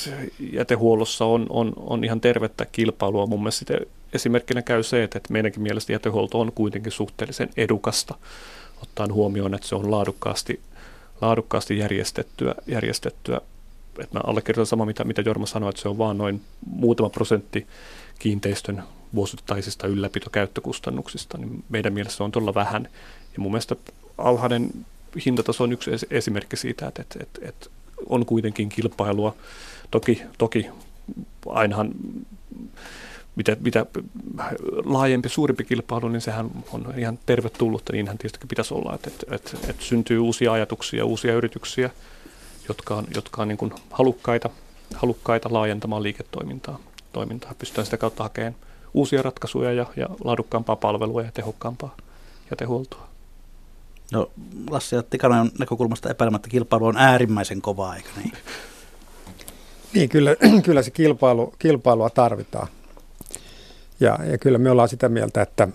jätehuollossa on, on, on ihan tervettä kilpailua. Mun mielestä esimerkkinä käy se, että, että meidänkin mielestä jätehuolto on kuitenkin suhteellisen edukasta ottaen huomioon, että se on laadukkaasti, laadukkaasti järjestettyä, järjestettyä että mä allekirjoitan sama, mitä, mitä Jorma sanoi, että se on vaan noin muutama prosentti kiinteistön vuosittaisista ylläpitokäyttökustannuksista, niin meidän mielestä se on todella vähän. Ja mun mielestä alhainen hintataso on yksi esimerkki siitä, että, että, että, että on kuitenkin kilpailua. Toki, toki ainahan mitä, mitä laajempi, suurempi kilpailu, niin sehän on ihan tervetullutta, niinhän tietysti pitäisi olla, että, että, että, että syntyy uusia ajatuksia, uusia yrityksiä, jotka on, jotka on niin kuin halukkaita, halukkaita laajentamaan liiketoimintaa. Toimintaa. Pystytään sitä kautta hakemaan uusia ratkaisuja ja, ja laadukkaampaa palvelua ja tehokkaampaa jätehuoltoa. No Lassi ja Tikanen näkökulmasta epäilemättä kilpailu on äärimmäisen kovaa, eikö niin? Niin, kyllä, kyllä se kilpailu, kilpailua tarvitaan. Ja, ja kyllä me ollaan sitä mieltä, että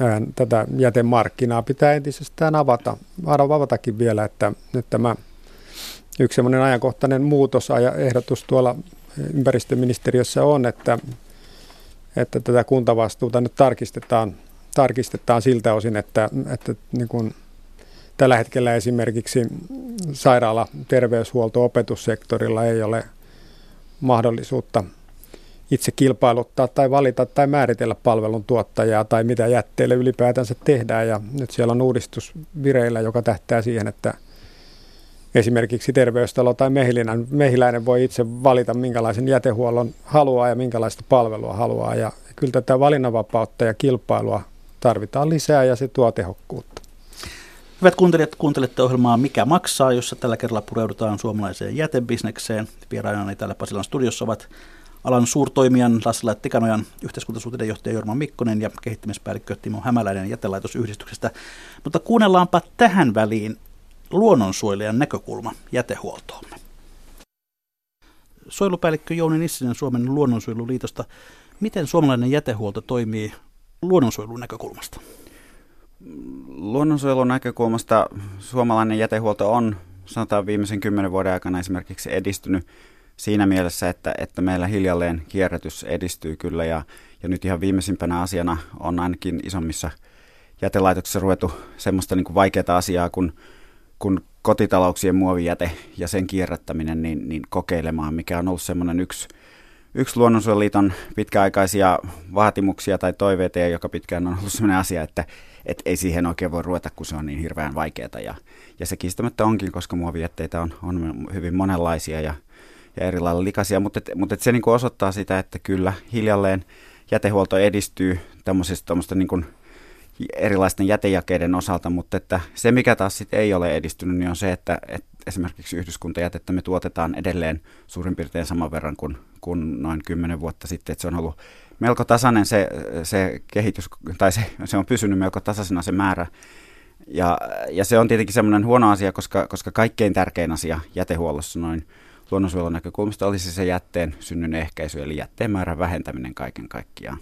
ää, tätä jätemarkkinaa pitää entisestään avata, avatakin vielä, että nyt tämä yksi semmoinen ajankohtainen muutos ja ehdotus tuolla ympäristöministeriössä on, että, että tätä kuntavastuuta nyt tarkistetaan, tarkistetaan siltä osin, että, että niin kuin tällä hetkellä esimerkiksi sairaala, terveyshuolto, opetussektorilla ei ole mahdollisuutta – itse kilpailuttaa tai valita tai määritellä palvelun tuottajaa tai mitä jätteelle ylipäätänsä tehdään. Ja nyt siellä on uudistus vireillä, joka tähtää siihen, että esimerkiksi terveystalo tai mehiläinen, mehiläinen voi itse valita, minkälaisen jätehuollon haluaa ja minkälaista palvelua haluaa. Ja kyllä tätä valinnanvapautta ja kilpailua tarvitaan lisää ja se tuo tehokkuutta. Hyvät kuuntelijat, kuuntelette ohjelmaa Mikä maksaa, jossa tällä kerralla pureudutaan suomalaiseen jätebisnekseen. Vierainani täällä Pasilan studiossa ovat alan suurtoimijan Lassila Tikanojan, yhteiskuntasuhteiden johtaja Jorma Mikkonen ja kehittämispäällikkö Timo Hämäläinen jätelaitosyhdistyksestä. Mutta kuunnellaanpa tähän väliin luonnonsuojelijan näkökulma jätehuoltoomme. Suojelupäällikkö Jouni Nissinen Suomen luonnonsuojeluliitosta. Miten suomalainen jätehuolto toimii luonnonsuojelun näkökulmasta? Luonnonsuojelun näkökulmasta suomalainen jätehuolto on sanotaan viimeisen kymmenen vuoden aikana esimerkiksi edistynyt siinä mielessä, että, että meillä hiljalleen kierrätys edistyy kyllä ja, ja nyt ihan viimeisimpänä asiana on ainakin isommissa jätelaitoksissa ruvettu semmoista niin vaikeaa asiaa kuin, kuin kotitalouksien muovijäte ja sen kierrättäminen niin, niin kokeilemaan, mikä on ollut semmoinen yksi, yksi Luonnonsuojeliiton pitkäaikaisia vaatimuksia tai toiveita, joka pitkään on ollut sellainen asia, että et ei siihen oikein voi ruveta, kun se on niin hirveän vaikeaa. Ja, ja se kiistämättä onkin, koska muovijätteitä on, on hyvin monenlaisia ja ja eri lailla likaisia, mutta, et, mutta et se niin kuin osoittaa sitä, että kyllä hiljalleen jätehuolto edistyy tämmöisistä niin kuin erilaisten jätejakeiden osalta, mutta että se mikä taas sitten ei ole edistynyt, niin on se, että, että esimerkiksi yhdyskuntajätettä me tuotetaan edelleen suurin piirtein saman verran kuin, kuin noin kymmenen vuotta sitten, että se on ollut melko tasainen se, se kehitys, tai se, se on pysynyt melko tasaisena se määrä, ja, ja se on tietenkin semmoinen huono asia, koska, koska kaikkein tärkein asia jätehuollossa noin luonnonsuojelun näkökulmasta olisi se jätteen synnyn ehkäisy, eli jätteen määrän vähentäminen kaiken kaikkiaan.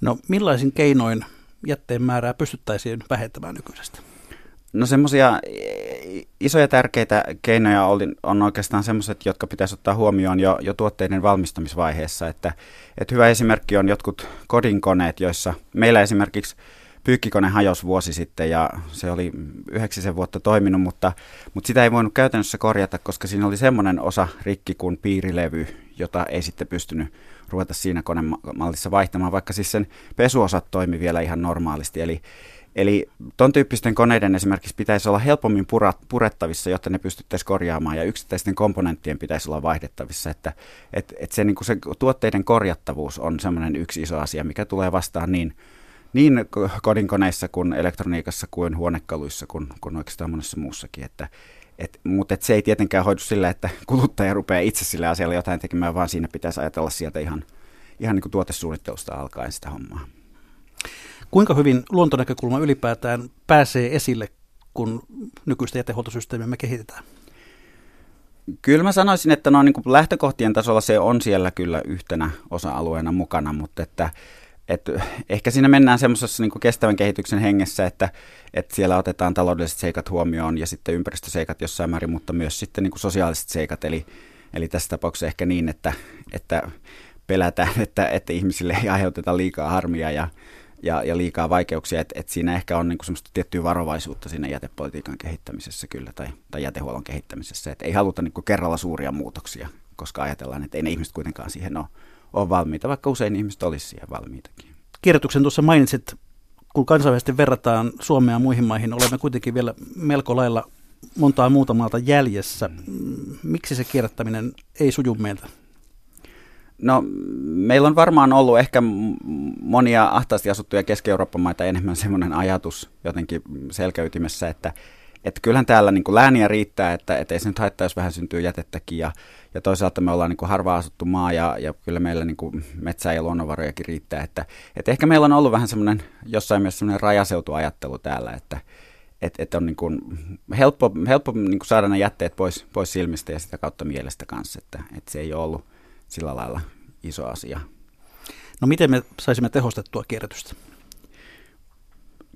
No millaisin keinoin jätteen määrää pystyttäisiin vähentämään nykyisestä? No semmoisia isoja tärkeitä keinoja on oikeastaan semmoiset, jotka pitäisi ottaa huomioon jo, jo tuotteiden valmistamisvaiheessa. Että, että hyvä esimerkki on jotkut kodinkoneet, joissa meillä esimerkiksi pyykkikone hajosi vuosi sitten ja se oli yhdeksisen vuotta toiminut, mutta, mutta sitä ei voinut käytännössä korjata, koska siinä oli semmoinen osa rikki kuin piirilevy, jota ei sitten pystynyt ruveta siinä konemallissa vaihtamaan, vaikka siis sen pesuosat toimi vielä ihan normaalisti. Eli, eli ton tyyppisten koneiden esimerkiksi pitäisi olla helpommin purat, purettavissa, jotta ne pystyttäisiin korjaamaan ja yksittäisten komponenttien pitäisi olla vaihdettavissa. Että et, et se, niin se tuotteiden korjattavuus on semmoinen yksi iso asia, mikä tulee vastaan niin niin kodinkoneissa kuin elektroniikassa kuin huonekaluissa kuin, kuin oikeastaan monessa muussakin. Että, et, mutta et se ei tietenkään hoidu sillä, että kuluttaja rupeaa itse sille asialle jotain tekemään, vaan siinä pitäisi ajatella sieltä ihan, ihan niin kuin tuotesuunnittelusta alkaen sitä hommaa. Kuinka hyvin luontonäkökulma ylipäätään pääsee esille, kun nykyistä jätehuoltosysteemiä me kehitetään? Kyllä mä sanoisin, että no, niin kuin lähtökohtien tasolla se on siellä kyllä yhtenä osa-alueena mukana, mutta että et ehkä siinä mennään semmoisessa niin kestävän kehityksen hengessä, että, että siellä otetaan taloudelliset seikat huomioon ja sitten ympäristöseikat jossain määrin, mutta myös sitten niin sosiaaliset seikat. Eli, eli tässä tapauksessa ehkä niin, että, että pelätään, että, että ihmisille ei aiheuteta liikaa harmia ja, ja, ja liikaa vaikeuksia, että et siinä ehkä on niin semmoista tiettyä varovaisuutta siinä jätepolitiikan kehittämisessä kyllä tai, tai jätehuollon kehittämisessä, että ei haluta niin kerralla suuria muutoksia, koska ajatellaan, että ei ne ihmiset kuitenkaan siihen ole, ole valmiita, vaikka usein ihmiset olisi siihen valmiitakin. Kirjoituksen tuossa mainitsit, kun kansainvälisesti verrataan Suomea muihin maihin, olemme kuitenkin vielä melko lailla montaa muuta maata jäljessä. Miksi se kierrättäminen ei suju meiltä? No meillä on varmaan ollut ehkä monia ahtaasti asuttuja Keski-Euroopan maita enemmän semmoinen ajatus jotenkin selkäytimessä, että, että kyllähän täällä niin kuin lääniä riittää, että, että ei se nyt haittaa, jos vähän syntyy jätettäkin ja, ja toisaalta me ollaan niin kuin harvaa asuttu maa ja, ja kyllä meillä niin kuin metsää ja luonnonvarojakin riittää, että, että ehkä meillä on ollut vähän semmoinen jossain mielessä semmoinen rajaseutuajattelu täällä, että, että, että on niin kuin helppo, helppo niin kuin saada ne jätteet pois, pois silmistä ja sitä kautta mielestä kanssa, että, että se ei ole ollut sillä lailla iso asia. No miten me saisimme tehostettua kierrätystä?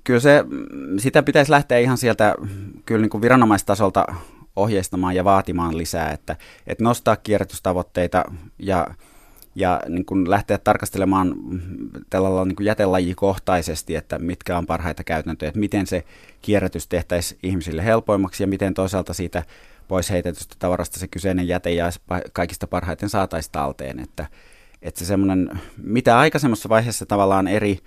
Kyllä se, sitä pitäisi lähteä ihan sieltä kyllä niin kuin viranomaistasolta ohjeistamaan ja vaatimaan lisää, että, että nostaa kierrätystavoitteita ja, ja niin kuin lähteä tarkastelemaan tällä niin kuin jätelajikohtaisesti, että mitkä on parhaita käytäntöjä, että miten se kierrätys tehtäisiin ihmisille helpoimmaksi ja miten toisaalta siitä pois heitetystä tavarasta se kyseinen jäte ja kaikista parhaiten saataisiin talteen. Että, että se semmoinen, mitä aikaisemmassa vaiheessa tavallaan eri,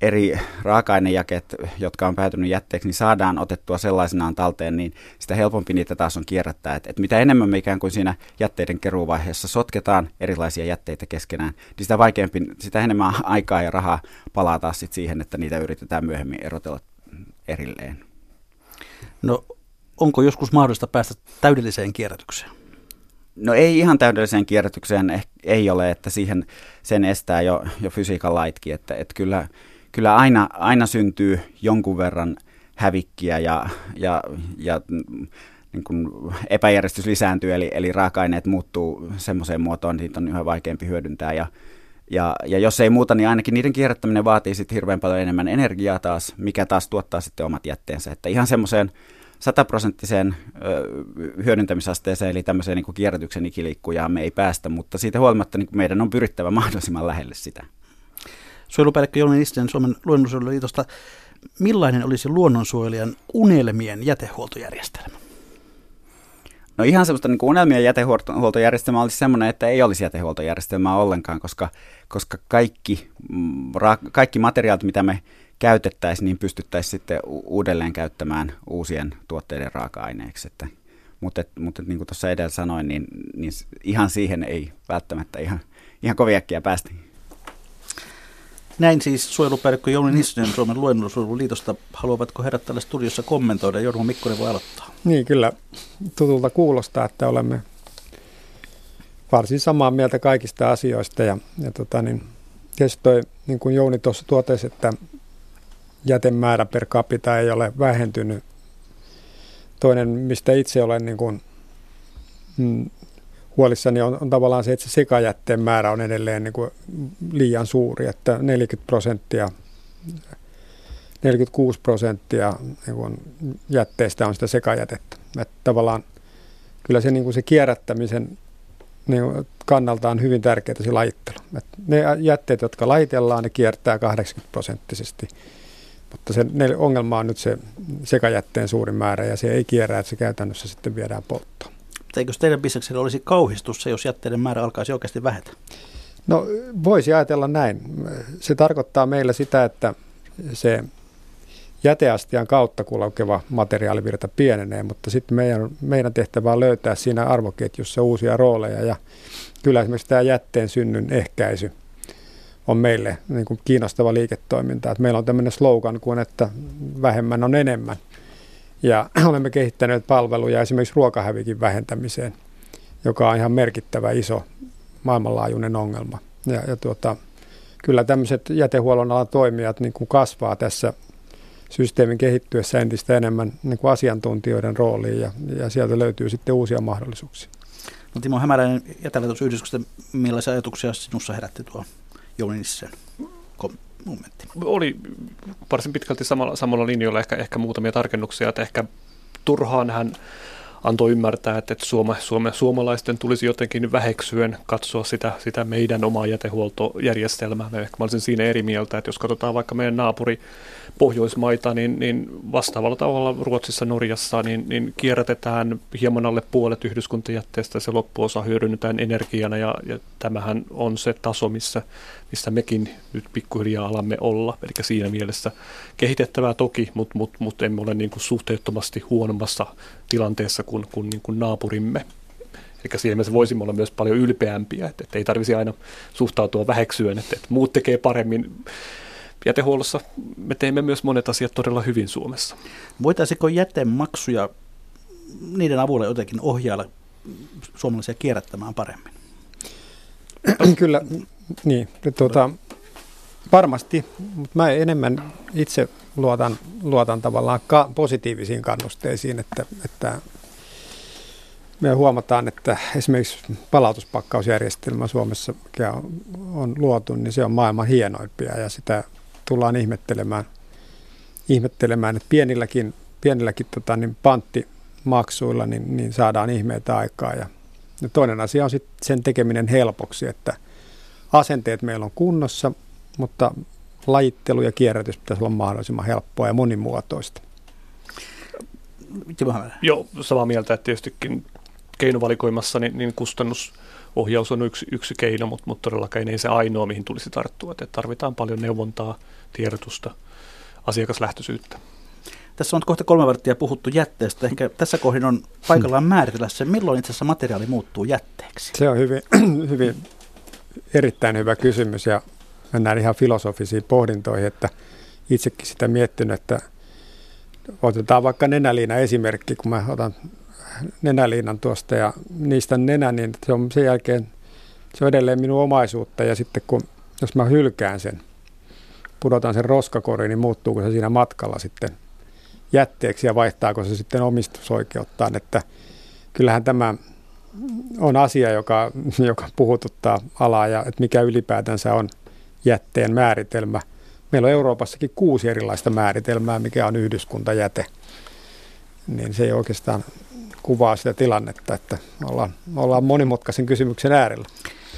eri raaka-ainejakeet, jotka on päätynyt jätteeksi, niin saadaan otettua sellaisenaan talteen, niin sitä helpompi niitä taas on kierrättää. Että, että mitä enemmän me ikään kuin siinä jätteiden keruuvaiheessa sotketaan erilaisia jätteitä keskenään, niin sitä vaikeampi, sitä enemmän aikaa ja rahaa palaa taas sit siihen, että niitä yritetään myöhemmin erotella erilleen. No onko joskus mahdollista päästä täydelliseen kierrätykseen? No ei ihan täydelliseen kierrätykseen eh, ei ole, että siihen sen estää jo, jo fysiikan laitkin, että, että kyllä, kyllä aina, aina syntyy jonkun verran hävikkiä ja, ja, ja niin kuin epäjärjestys lisääntyy, eli, eli raaka-aineet muuttuu semmoiseen muotoon, että niitä on yhä vaikeampi hyödyntää ja, ja, ja jos ei muuta, niin ainakin niiden kierrättäminen vaatii sitten hirveän paljon enemmän energiaa taas, mikä taas tuottaa sitten omat jätteensä. Että ihan semmoiseen sataprosenttiseen hyödyntämisasteeseen, eli tämmöiseen niin kuin kierrätyksen ikiliikkujaan me ei päästä, mutta siitä huolimatta niin meidän on pyrittävä mahdollisimman lähelle sitä. Suojelupäällikkö Jolmi Nisten Suomen luonnonsuojeluliitosta. Millainen olisi luonnonsuojelijan unelmien jätehuoltojärjestelmä? No ihan semmoista niin unelmien jätehuoltojärjestelmää olisi semmoinen, että ei olisi jätehuoltojärjestelmää ollenkaan, koska, koska kaikki, mm, kaikki materiaalit, mitä me käytettäisiin, niin pystyttäisiin sitten uudelleen käyttämään uusien tuotteiden raaka-aineeksi. Että, mutta, mutta niin kuin tuossa edellä sanoin, niin, niin ihan siihen ei välttämättä ihan, ihan koviäkkiä päästä. Näin siis suojelupäällikkö Jouni Nissunen Suomen luonnonsuojeluliitosta. Haluavatko herrat tällä studiossa kommentoida? Jorma Mikkonen voi aloittaa. Niin, kyllä tutulta kuulostaa, että olemme varsin samaa mieltä kaikista asioista. Ja, ja tota, niin, tietysti toi, niin kuin Jouni tuossa totesi, että jätemäärä per capita ei ole vähentynyt. Toinen, mistä itse olen niin kuin, mm, huolissani, on, on tavallaan se, että se sekajätteen määrä on edelleen niin kuin liian suuri, että 40 prosenttia 46 prosenttia niin kuin jätteestä on sitä sekajätettä. Että tavallaan kyllä se, niin kuin se kierrättämisen niin kannalta on hyvin tärkeää se lajittelu. Että ne jätteet, jotka laitellaan, ne kiertää 80 prosenttisesti mutta se ongelma on nyt se sekajätteen suurin määrä ja se ei kierrä, että se käytännössä sitten viedään polttoon. Eikö teidän bisneksellä olisi kauhistus se, jos jätteiden määrä alkaisi oikeasti vähetä? No voisi ajatella näin. Se tarkoittaa meillä sitä, että se jäteastian kautta kulkeva materiaalivirta pienenee, mutta sitten meidän, meidän tehtävä on löytää siinä arvoketjussa uusia rooleja ja kyllä esimerkiksi tämä jätteen synnyn ehkäisy – on meille niin kuin kiinnostava liiketoiminta. Että meillä on tämmöinen slogan kuin, että vähemmän on enemmän. Ja olemme kehittäneet palveluja esimerkiksi ruokahävikin vähentämiseen, joka on ihan merkittävä iso maailmanlaajuinen ongelma. Ja, ja tuota, kyllä tämmöiset jätehuollon alan toimijat niin kuin kasvaa tässä systeemin kehittyessä entistä enemmän niin kuin asiantuntijoiden rooliin ja, ja sieltä löytyy sitten uusia mahdollisuuksia. No Timo Hämäräinen jätelähetysyhdistyksestä, millaisia ajatuksia sinussa herätti tuo Jouni Nissen momentti? Oli varsin pitkälti samalla, samalla linjalla ehkä, ehkä muutamia tarkennuksia, että ehkä turhaan hän antoi ymmärtää, että, Suoma, Suome, suomalaisten tulisi jotenkin väheksyen katsoa sitä, sitä meidän omaa jätehuoltojärjestelmää. Mä olisin siinä eri mieltä, että jos katsotaan vaikka meidän naapuri Pohjoismaita, niin, niin vastaavalla tavalla Ruotsissa, Norjassa, niin, niin kierrätetään hieman alle puolet yhdyskuntajätteestä, se loppuosa hyödynnetään energiana ja, ja tämähän on se taso, missä, missä mekin nyt pikkuhiljaa alamme olla. Eli siinä mielessä kehitettävää toki, mutta mut, mut emme ole niin kuin suhteettomasti huonommassa tilanteessa kuin, kuin, niin kuin naapurimme. Eli siinä mielessä voisimme olla myös paljon ylpeämpiä, että, että ei tarvisi aina suhtautua väheksyen, että, että muut tekee paremmin jätehuollossa me teemme myös monet asiat todella hyvin Suomessa. Voitaisiko jätemaksuja niiden avulla jotenkin ohjailla suomalaisia kierrättämään paremmin? Kyllä, niin. Tuota, varmasti, mutta mä enemmän itse luotan, luotan tavallaan ka- positiivisiin kannusteisiin, että, että me huomataan, että esimerkiksi palautuspakkausjärjestelmä Suomessa, mikä on, on luotu, niin se on maailman hienoimpia ja sitä tullaan ihmettelemään, ihmettelemään että pienilläkin, pienilläkin tota, niin panttimaksuilla niin, niin saadaan ihmeitä aikaa. Ja, ja toinen asia on sitten sen tekeminen helpoksi, että asenteet meillä on kunnossa, mutta lajittelu ja kierrätys pitäisi olla mahdollisimman helppoa ja monimuotoista. Joo, samaa mieltä, että tietystikin keinovalikoimassa niin, niin kustannus ohjaus on yksi, yksi keino, mutta, mutta todellakaan ei se ainoa, mihin tulisi tarttua. Että tarvitaan paljon neuvontaa, tiedotusta, asiakaslähtöisyyttä. Tässä on kohta kolme varttia puhuttu jätteestä. Ehkä tässä kohdin on paikallaan määritellä se, milloin itse asiassa materiaali muuttuu jätteeksi. Se on hyvin, hyvin erittäin hyvä kysymys ja mennään ihan filosofisiin pohdintoihin, että itsekin sitä miettinyt, että otetaan vaikka nenäliina esimerkki, kun mä otan nenäliinan tuosta ja niistä nenä, niin se on sen jälkeen, se on edelleen minun omaisuutta ja sitten kun, jos mä hylkään sen, pudotan sen roskakoriin, niin muuttuuko se siinä matkalla sitten jätteeksi ja vaihtaako se sitten omistusoikeuttaan, että kyllähän tämä on asia, joka, joka puhututtaa alaa ja että mikä ylipäätänsä on jätteen määritelmä. Meillä on Euroopassakin kuusi erilaista määritelmää, mikä on yhdyskuntajäte. Niin se ei oikeastaan kuvaa sitä tilannetta, että ollaan, ollaan monimutkaisen kysymyksen äärellä.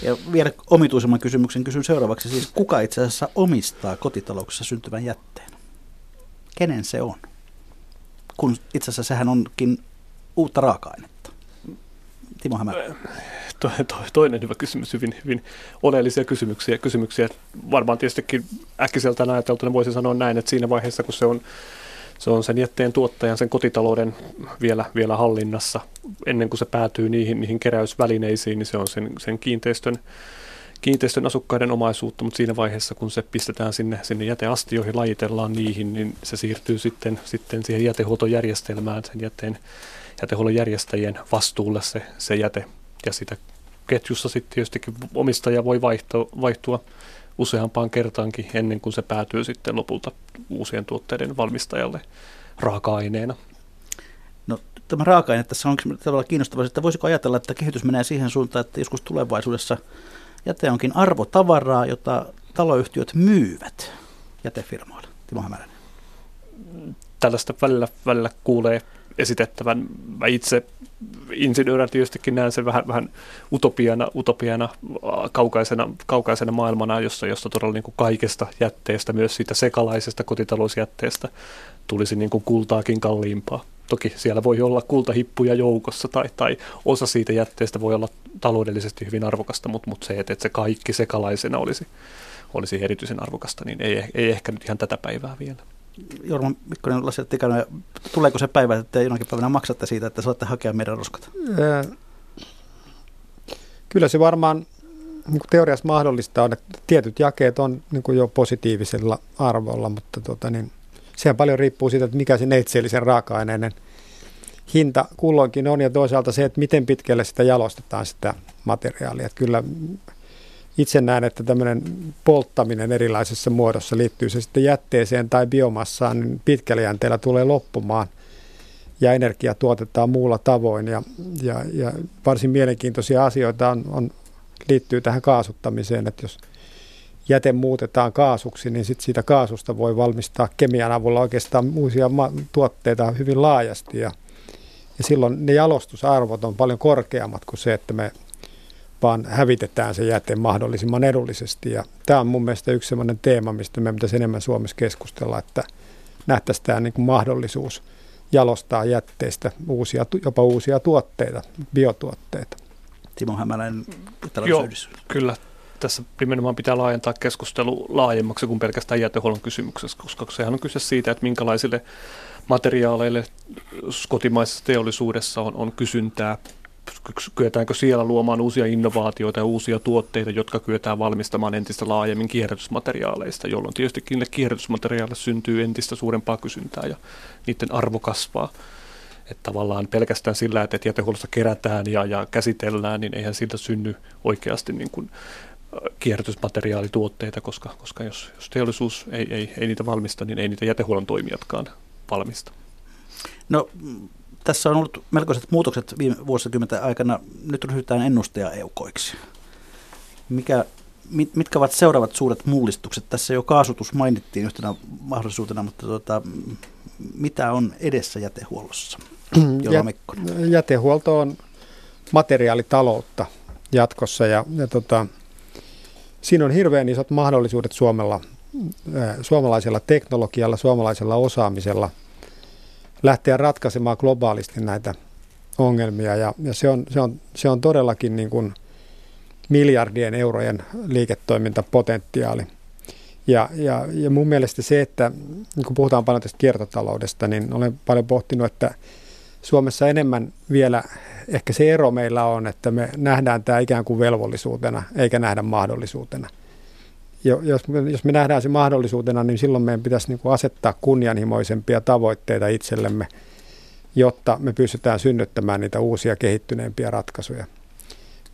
Ja vielä omituisemman kysymyksen kysyn seuraavaksi. Siis kuka itse asiassa omistaa kotitalouksessa syntyvän jätteen? Kenen se on? Kun itse asiassa sehän onkin uutta raaka-ainetta. Timo Hämärä. To, to, toinen hyvä kysymys, hyvin, hyvin oleellisia kysymyksiä. kysymyksiä. Varmaan tietystikin äkkiseltään ajateltuna voisi sanoa näin, että siinä vaiheessa kun se on se on sen jätteen tuottajan, sen kotitalouden vielä, vielä hallinnassa. Ennen kuin se päätyy niihin, niihin keräysvälineisiin, niin se on sen, sen kiinteistön, kiinteistön asukkaiden omaisuutta, mutta siinä vaiheessa, kun se pistetään sinne, sinne jäteastioihin, lajitellaan niihin, niin se siirtyy sitten, sitten siihen jätehuoltojärjestelmään, sen jätteen, jätehuollon järjestäjien vastuulle se, se jäte. Ja sitä ketjussa sitten tietystikin omistaja voi vaihtua, vaihtua useampaan kertaankin ennen kuin se päätyy sitten lopulta uusien tuotteiden valmistajalle raaka-aineena. No tämä raaka-aine tässä on tavallaan kiinnostavaa, että voisiko ajatella, että kehitys menee siihen suuntaan, että joskus tulevaisuudessa jäte onkin arvotavaraa, jota taloyhtiöt myyvät jätefirmoille. Timo Hämäränen. Tällaista välillä, välillä kuulee esitettävän. Mä itse insinöörinä tietystikin näen sen vähän, vähän utopiana, utopiana kaukaisena, kaukaisena maailmana, jossa, jossa todella niin kuin kaikesta jätteestä, myös siitä sekalaisesta kotitalousjätteestä, tulisi niin kuin kultaakin kalliimpaa. Toki siellä voi olla kultahippuja joukossa tai, tai osa siitä jätteestä voi olla taloudellisesti hyvin arvokasta, mutta, mutta se, että se kaikki sekalaisena olisi, olisi erityisen arvokasta, niin ei, ei ehkä nyt ihan tätä päivää vielä. Jorma Mikkonen, Lasse Tikanen, tuleeko se päivä, että jonakin päivänä maksatte siitä, että saatte hakea meidän roskat? Kyllä se varmaan niin teoriassa mahdollista on, että tietyt jakeet on niin jo positiivisella arvolla, mutta tota, niin, sehän paljon riippuu siitä, että mikä se neitsellisen raaka-aineiden hinta kulloinkin on ja toisaalta se, että miten pitkälle sitä jalostetaan sitä materiaalia. Että kyllä itse näen, että tämmöinen polttaminen erilaisessa muodossa liittyy se sitten jätteeseen tai biomassaan, niin pitkällä jänteellä tulee loppumaan ja energia tuotetaan muulla tavoin. Ja, ja, ja varsin mielenkiintoisia asioita on, on, liittyy tähän kaasuttamiseen, että jos jäte muutetaan kaasuksi, niin sit siitä kaasusta voi valmistaa kemian avulla oikeastaan uusia ma- tuotteita hyvin laajasti. Ja, Ja silloin ne jalostusarvot on paljon korkeammat kuin se, että me vaan hävitetään se jäte mahdollisimman edullisesti. Ja tämä on mun mielestä yksi sellainen teema, mistä me pitäisi enemmän Suomessa keskustella, että nähtäisiin tämä niin kuin mahdollisuus jalostaa jätteistä uusia, jopa uusia tuotteita, biotuotteita. Timo Hämäläinen, Joo, kyllä. Tässä nimenomaan pitää laajentaa keskustelu laajemmaksi kuin pelkästään jätehuollon kysymyksessä, koska sehän on kyse siitä, että minkälaisille materiaaleille kotimaisessa teollisuudessa on, on kysyntää kyetäänkö siellä luomaan uusia innovaatioita ja uusia tuotteita, jotka kyetään valmistamaan entistä laajemmin kierrätysmateriaaleista, jolloin tietysti niille kierrätysmateriaaleille syntyy entistä suurempaa kysyntää ja niiden arvo kasvaa. Että tavallaan pelkästään sillä, että jätehuollosta kerätään ja, ja käsitellään, niin eihän siltä synny oikeasti niin kuin kierrätysmateriaalituotteita, koska, koska jos, jos teollisuus ei, ei, ei niitä valmista, niin ei niitä jätehuollon toimijatkaan valmista. No tässä on ollut melkoiset muutokset viime vuosikymmenten aikana. Nyt ryhdytään ennustajaeukoiksi. Mikä, mit, mitkä ovat seuraavat suuret mullistukset? Tässä jo kaasutus mainittiin yhtenä mahdollisuutena, mutta tuota, mitä on edessä jätehuollossa? Jä, jätehuolto on materiaalitaloutta jatkossa ja, ja tota, siinä on hirveän isot mahdollisuudet Suomella, suomalaisella teknologialla, suomalaisella osaamisella – lähteä ratkaisemaan globaalisti näitä ongelmia ja, ja se, on, se, on, se on todellakin niin kuin miljardien eurojen liiketoimintapotentiaali. Ja, ja, ja mun mielestä se, että niin kun puhutaan paljon tästä kiertotaloudesta, niin olen paljon pohtinut, että Suomessa enemmän vielä ehkä se ero meillä on, että me nähdään tämä ikään kuin velvollisuutena eikä nähdä mahdollisuutena – jos, jos me nähdään se mahdollisuutena, niin silloin meidän pitäisi niin kuin asettaa kunnianhimoisempia tavoitteita itsellemme, jotta me pystytään synnyttämään niitä uusia kehittyneempiä ratkaisuja.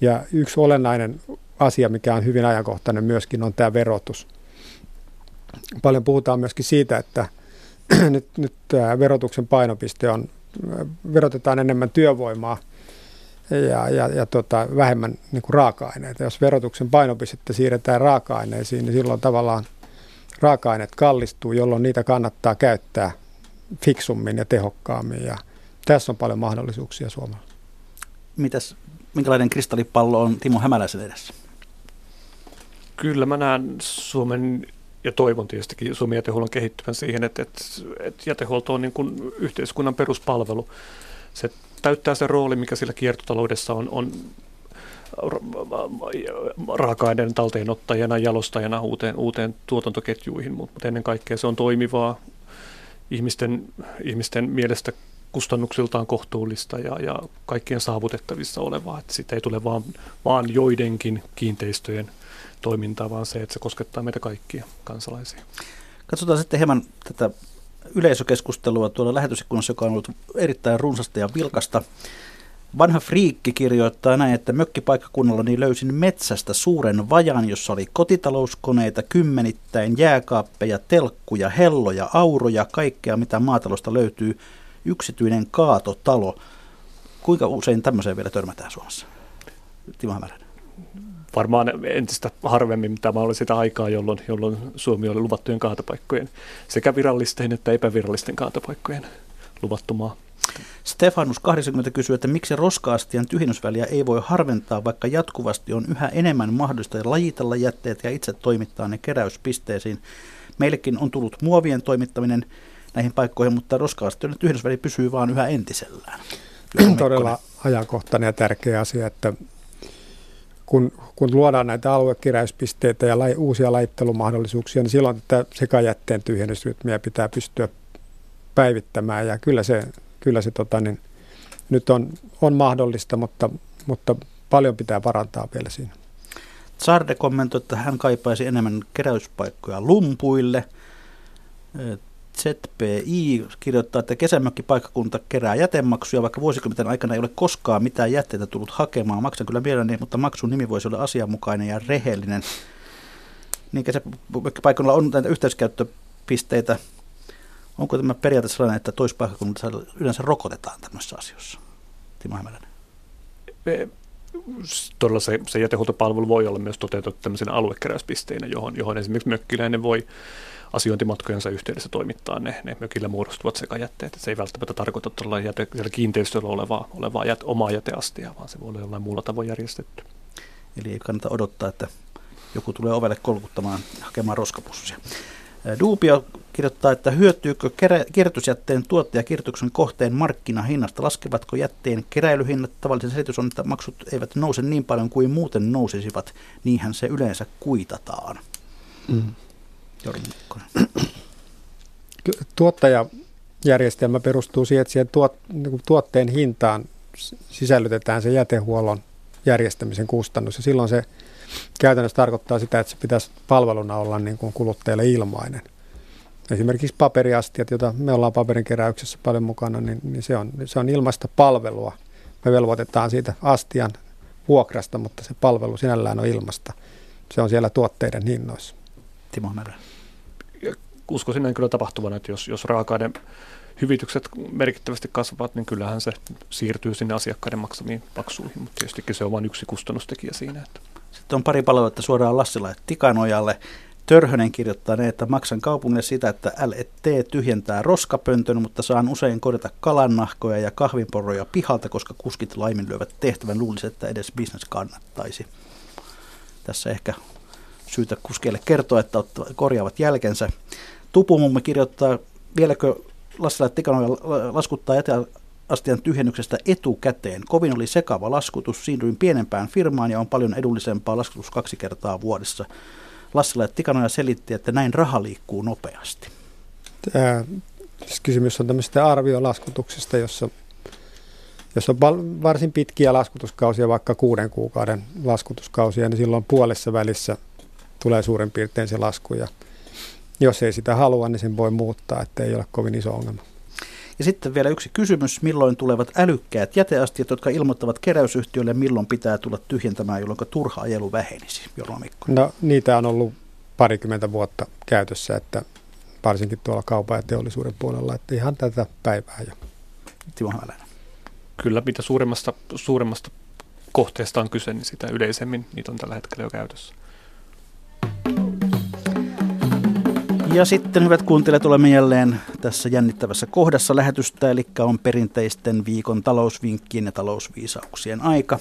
Ja yksi olennainen asia, mikä on hyvin ajankohtainen myöskin, on tämä verotus. Paljon puhutaan myöskin siitä, että nyt, nyt verotuksen painopiste on, verotetaan enemmän työvoimaa – ja, ja, ja tota, vähemmän niin kuin raaka-aineita. Jos verotuksen painopistettä siirretään raaka-aineisiin, niin silloin tavallaan raaka-aineet kallistuu, jolloin niitä kannattaa käyttää fiksummin ja tehokkaammin. Ja tässä on paljon mahdollisuuksia Suomella. Mitäs, minkälainen kristallipallo on Timo Hämäläisen edessä? Kyllä mä näen Suomen ja toivon tietystikin Suomen jätehuollon kehittyvän siihen, että, että, että jätehuolto on niin kuin yhteiskunnan peruspalvelu. Se täyttää se rooli, mikä sillä kiertotaloudessa on, on raaka-aineiden talteenottajana, jalostajana uuteen, uuteen tuotantoketjuihin, mutta ennen kaikkea se on toimivaa, ihmisten, ihmisten mielestä kustannuksiltaan kohtuullista ja, ja kaikkien saavutettavissa olevaa. Että siitä ei tule vaan, vaan joidenkin kiinteistöjen toimintaa, vaan se, että se koskettaa meitä kaikkia kansalaisia. Katsotaan sitten hieman tätä yleisökeskustelua tuolla lähetysikkunassa, joka on ollut erittäin runsasta ja vilkasta. Vanha friikki kirjoittaa näin, että mökkipaikkakunnalla niin löysin metsästä suuren vajan, jossa oli kotitalouskoneita kymmenittäin, jääkaappeja, telkkuja, helloja, auroja, kaikkea mitä maatalosta löytyy. Yksityinen kaatotalo. Kuinka usein tämmöiseen vielä törmätään Suomessa? Timo Hämäräinen varmaan entistä harvemmin tämä oli sitä aikaa, jolloin, jolloin Suomi oli luvattujen kaatopaikkojen sekä virallisten että epävirallisten kaatopaikkojen luvattu maa. Stefanus 80 kysyy, että miksi roskaastian tyhjennysväliä ei voi harventaa, vaikka jatkuvasti on yhä enemmän mahdollista lajitella jätteet ja itse toimittaa ne keräyspisteisiin. Meillekin on tullut muovien toimittaminen näihin paikkoihin, mutta roskaastion tyhjennysväli pysyy vaan yhä entisellään. Todella ajankohtainen ja tärkeä asia, että kun, kun luodaan näitä aluekeräyspisteitä ja lai, uusia laittelumahdollisuuksia, niin silloin tätä sekajätteen tyhjennysrytmiä pitää pystyä päivittämään. Ja kyllä se, kyllä se tota, niin, nyt on, on mahdollista, mutta, mutta paljon pitää parantaa vielä siinä. Sarde kommentoi, että hän kaipaisi enemmän keräyspaikkoja lumpuille. ZPI kirjoittaa, että kesämökkipaikkakunta kerää jätemaksuja, vaikka vuosikymmenten aikana ei ole koskaan mitään jätteitä tullut hakemaan. Maksan kyllä mielelläni, mutta maksun nimi voisi olla asianmukainen ja rehellinen. Niin kesämökkipaikkakunnalla on näitä yhteiskäyttöpisteitä. Onko tämä periaate sellainen, että toispaikkakunnassa yleensä rokotetaan tämmöisissä asioissa? Timo Hämäläinen. Todella se, se jätehuoltopalvelu voi olla myös toteutettu tämmöisenä aluekeräyspisteinä, johon, johon esimerkiksi mökkiläinen voi asiointimatkojensa yhteydessä toimittaa ne, ne mökillä muodostuvat sekajätteet. Et se ei välttämättä tarkoita tuolla jäte, kiinteistöllä olevaa, olevaa jät, omaa jäteastia, vaan se voi olla jollain muulla tavoin järjestetty. Eli ei kannata odottaa, että joku tulee ovelle kolkuttamaan hakemaan roskapussia. Duubio kirjoittaa, että hyötyykö kierrätysjätteen tuottaja kierrätyksen kohteen markkinahinnasta? Laskevatko jätteen keräilyhinnat? Tavallisen selitys on, että maksut eivät nouse niin paljon kuin muuten nousisivat. Niinhän se yleensä kuitataan. Mm. Tuottajajärjestelmä perustuu siihen, että siihen tuot, niin tuotteen hintaan sisällytetään se jätehuollon järjestämisen kustannus. Ja silloin se käytännössä tarkoittaa sitä, että se pitäisi palveluna olla niin kuin kuluttajalle ilmainen. Esimerkiksi paperiastiat, joita me ollaan paperinkeräyksessä paljon mukana, niin, niin se, on, se on ilmaista palvelua. Me velvoitetaan siitä astian vuokrasta, mutta se palvelu sinällään on ilmasta. Se on siellä tuotteiden hinnoissa. Timo Märä. Uskoisin näin kyllä tapahtuvan, että jos, jos raaka hyvitykset merkittävästi kasvavat, niin kyllähän se siirtyy sinne asiakkaiden maksamiin maksuihin, mutta tietystikin se on vain yksi kustannustekijä siinä. Että. Sitten on pari palautetta suoraan Lassila ja Tikanojalle. Törhönen kirjoittaa ne, että maksan kaupungille sitä, että LET tyhjentää roskapöntön, mutta saan usein korjata kalannahkoja ja kahvinporroja pihalta, koska kuskit laiminlyövät tehtävän. Luulisi, että edes bisnes kannattaisi. Tässä ehkä syytä kuskeille kertoa, että korjaavat jälkensä. Tupumummi kirjoittaa, vieläkö Lassila Tikanoja laskuttaa jäteastian tyhjennyksestä etukäteen. Kovin oli sekava laskutus, siirryin pienempään firmaan ja on paljon edullisempaa laskutus kaksi kertaa vuodessa. Lassila ja Tikanoja selitti, että näin raha liikkuu nopeasti. Tämä, siis kysymys on tämmöistä arviolaskutuksesta, jossa, jos on varsin pitkiä laskutuskausia, vaikka kuuden kuukauden laskutuskausia, niin silloin puolessa välissä tulee suurin piirtein se lasku. Ja jos ei sitä halua, niin sen voi muuttaa, että ei ole kovin iso ongelma. Ja sitten vielä yksi kysymys, milloin tulevat älykkäät jäteastiat, jotka ilmoittavat keräysyhtiölle, milloin pitää tulla tyhjentämään, jolloin turha ajelu vähenisi, Jorma Mikko? No niitä on ollut parikymmentä vuotta käytössä, että varsinkin tuolla kaupan ja teollisuuden puolella, että ihan tätä päivää jo. Timo Hämäläinen. Kyllä, mitä suuremmasta, suuremmasta kohteesta on kyse, niin sitä yleisemmin niitä on tällä hetkellä jo käytössä. Ja sitten hyvät kuuntelijat, olemme jälleen tässä jännittävässä kohdassa lähetystä, eli on perinteisten viikon talousvinkkien ja talousviisauksien aika.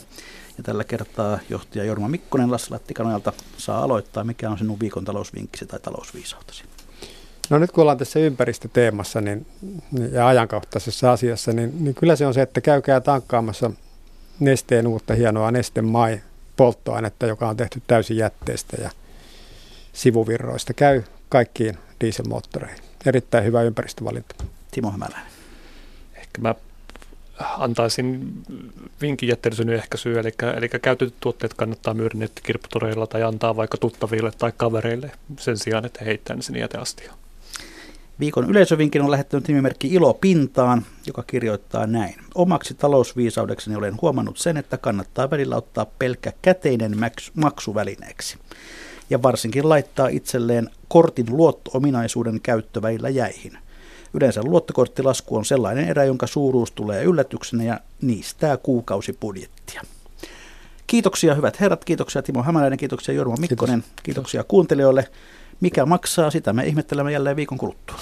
Ja tällä kertaa johtaja Jorma Mikkonen Lassila Tikanojalta saa aloittaa. Mikä on sinun viikon talousvinkkisi tai talousviisautasi? No nyt kun ollaan tässä ympäristöteemassa niin, ja ajankohtaisessa asiassa, niin, niin kyllä se on se, että käykää tankkaamassa nesteen uutta hienoa nestemai polttoainetta, joka on tehty täysin jätteestä ja sivuvirroista. Käy kaikkiin dieselmoottoreihin. Erittäin hyvä ympäristövalinta. Timo Hämäläinen. Ehkä mä antaisin vinkin jätteellisyyden ehkäisyä, eli, eli käytetyt tuotteet kannattaa myydä nettikirpputoreilla tai antaa vaikka tuttaville tai kavereille sen sijaan, että heittää ne sinne jäteastiaan. Viikon yleisövinkin on lähettänyt nimimerkki Ilo Pintaan, joka kirjoittaa näin. Omaksi talousviisaudekseni olen huomannut sen, että kannattaa välillä ottaa pelkkä käteinen maksuvälineeksi ja varsinkin laittaa itselleen kortin luotto-ominaisuuden käyttövälillä jäihin. Yleensä luottokorttilasku on sellainen erä, jonka suuruus tulee yllätyksenä ja niistää kuukausibudjettia. Kiitoksia hyvät herrat, kiitoksia Timo Hämäläinen, kiitoksia Jorma Mikkonen, Kiitos. kiitoksia kuuntelijoille. Mikä maksaa, sitä me ihmettelemme jälleen viikon kuluttua.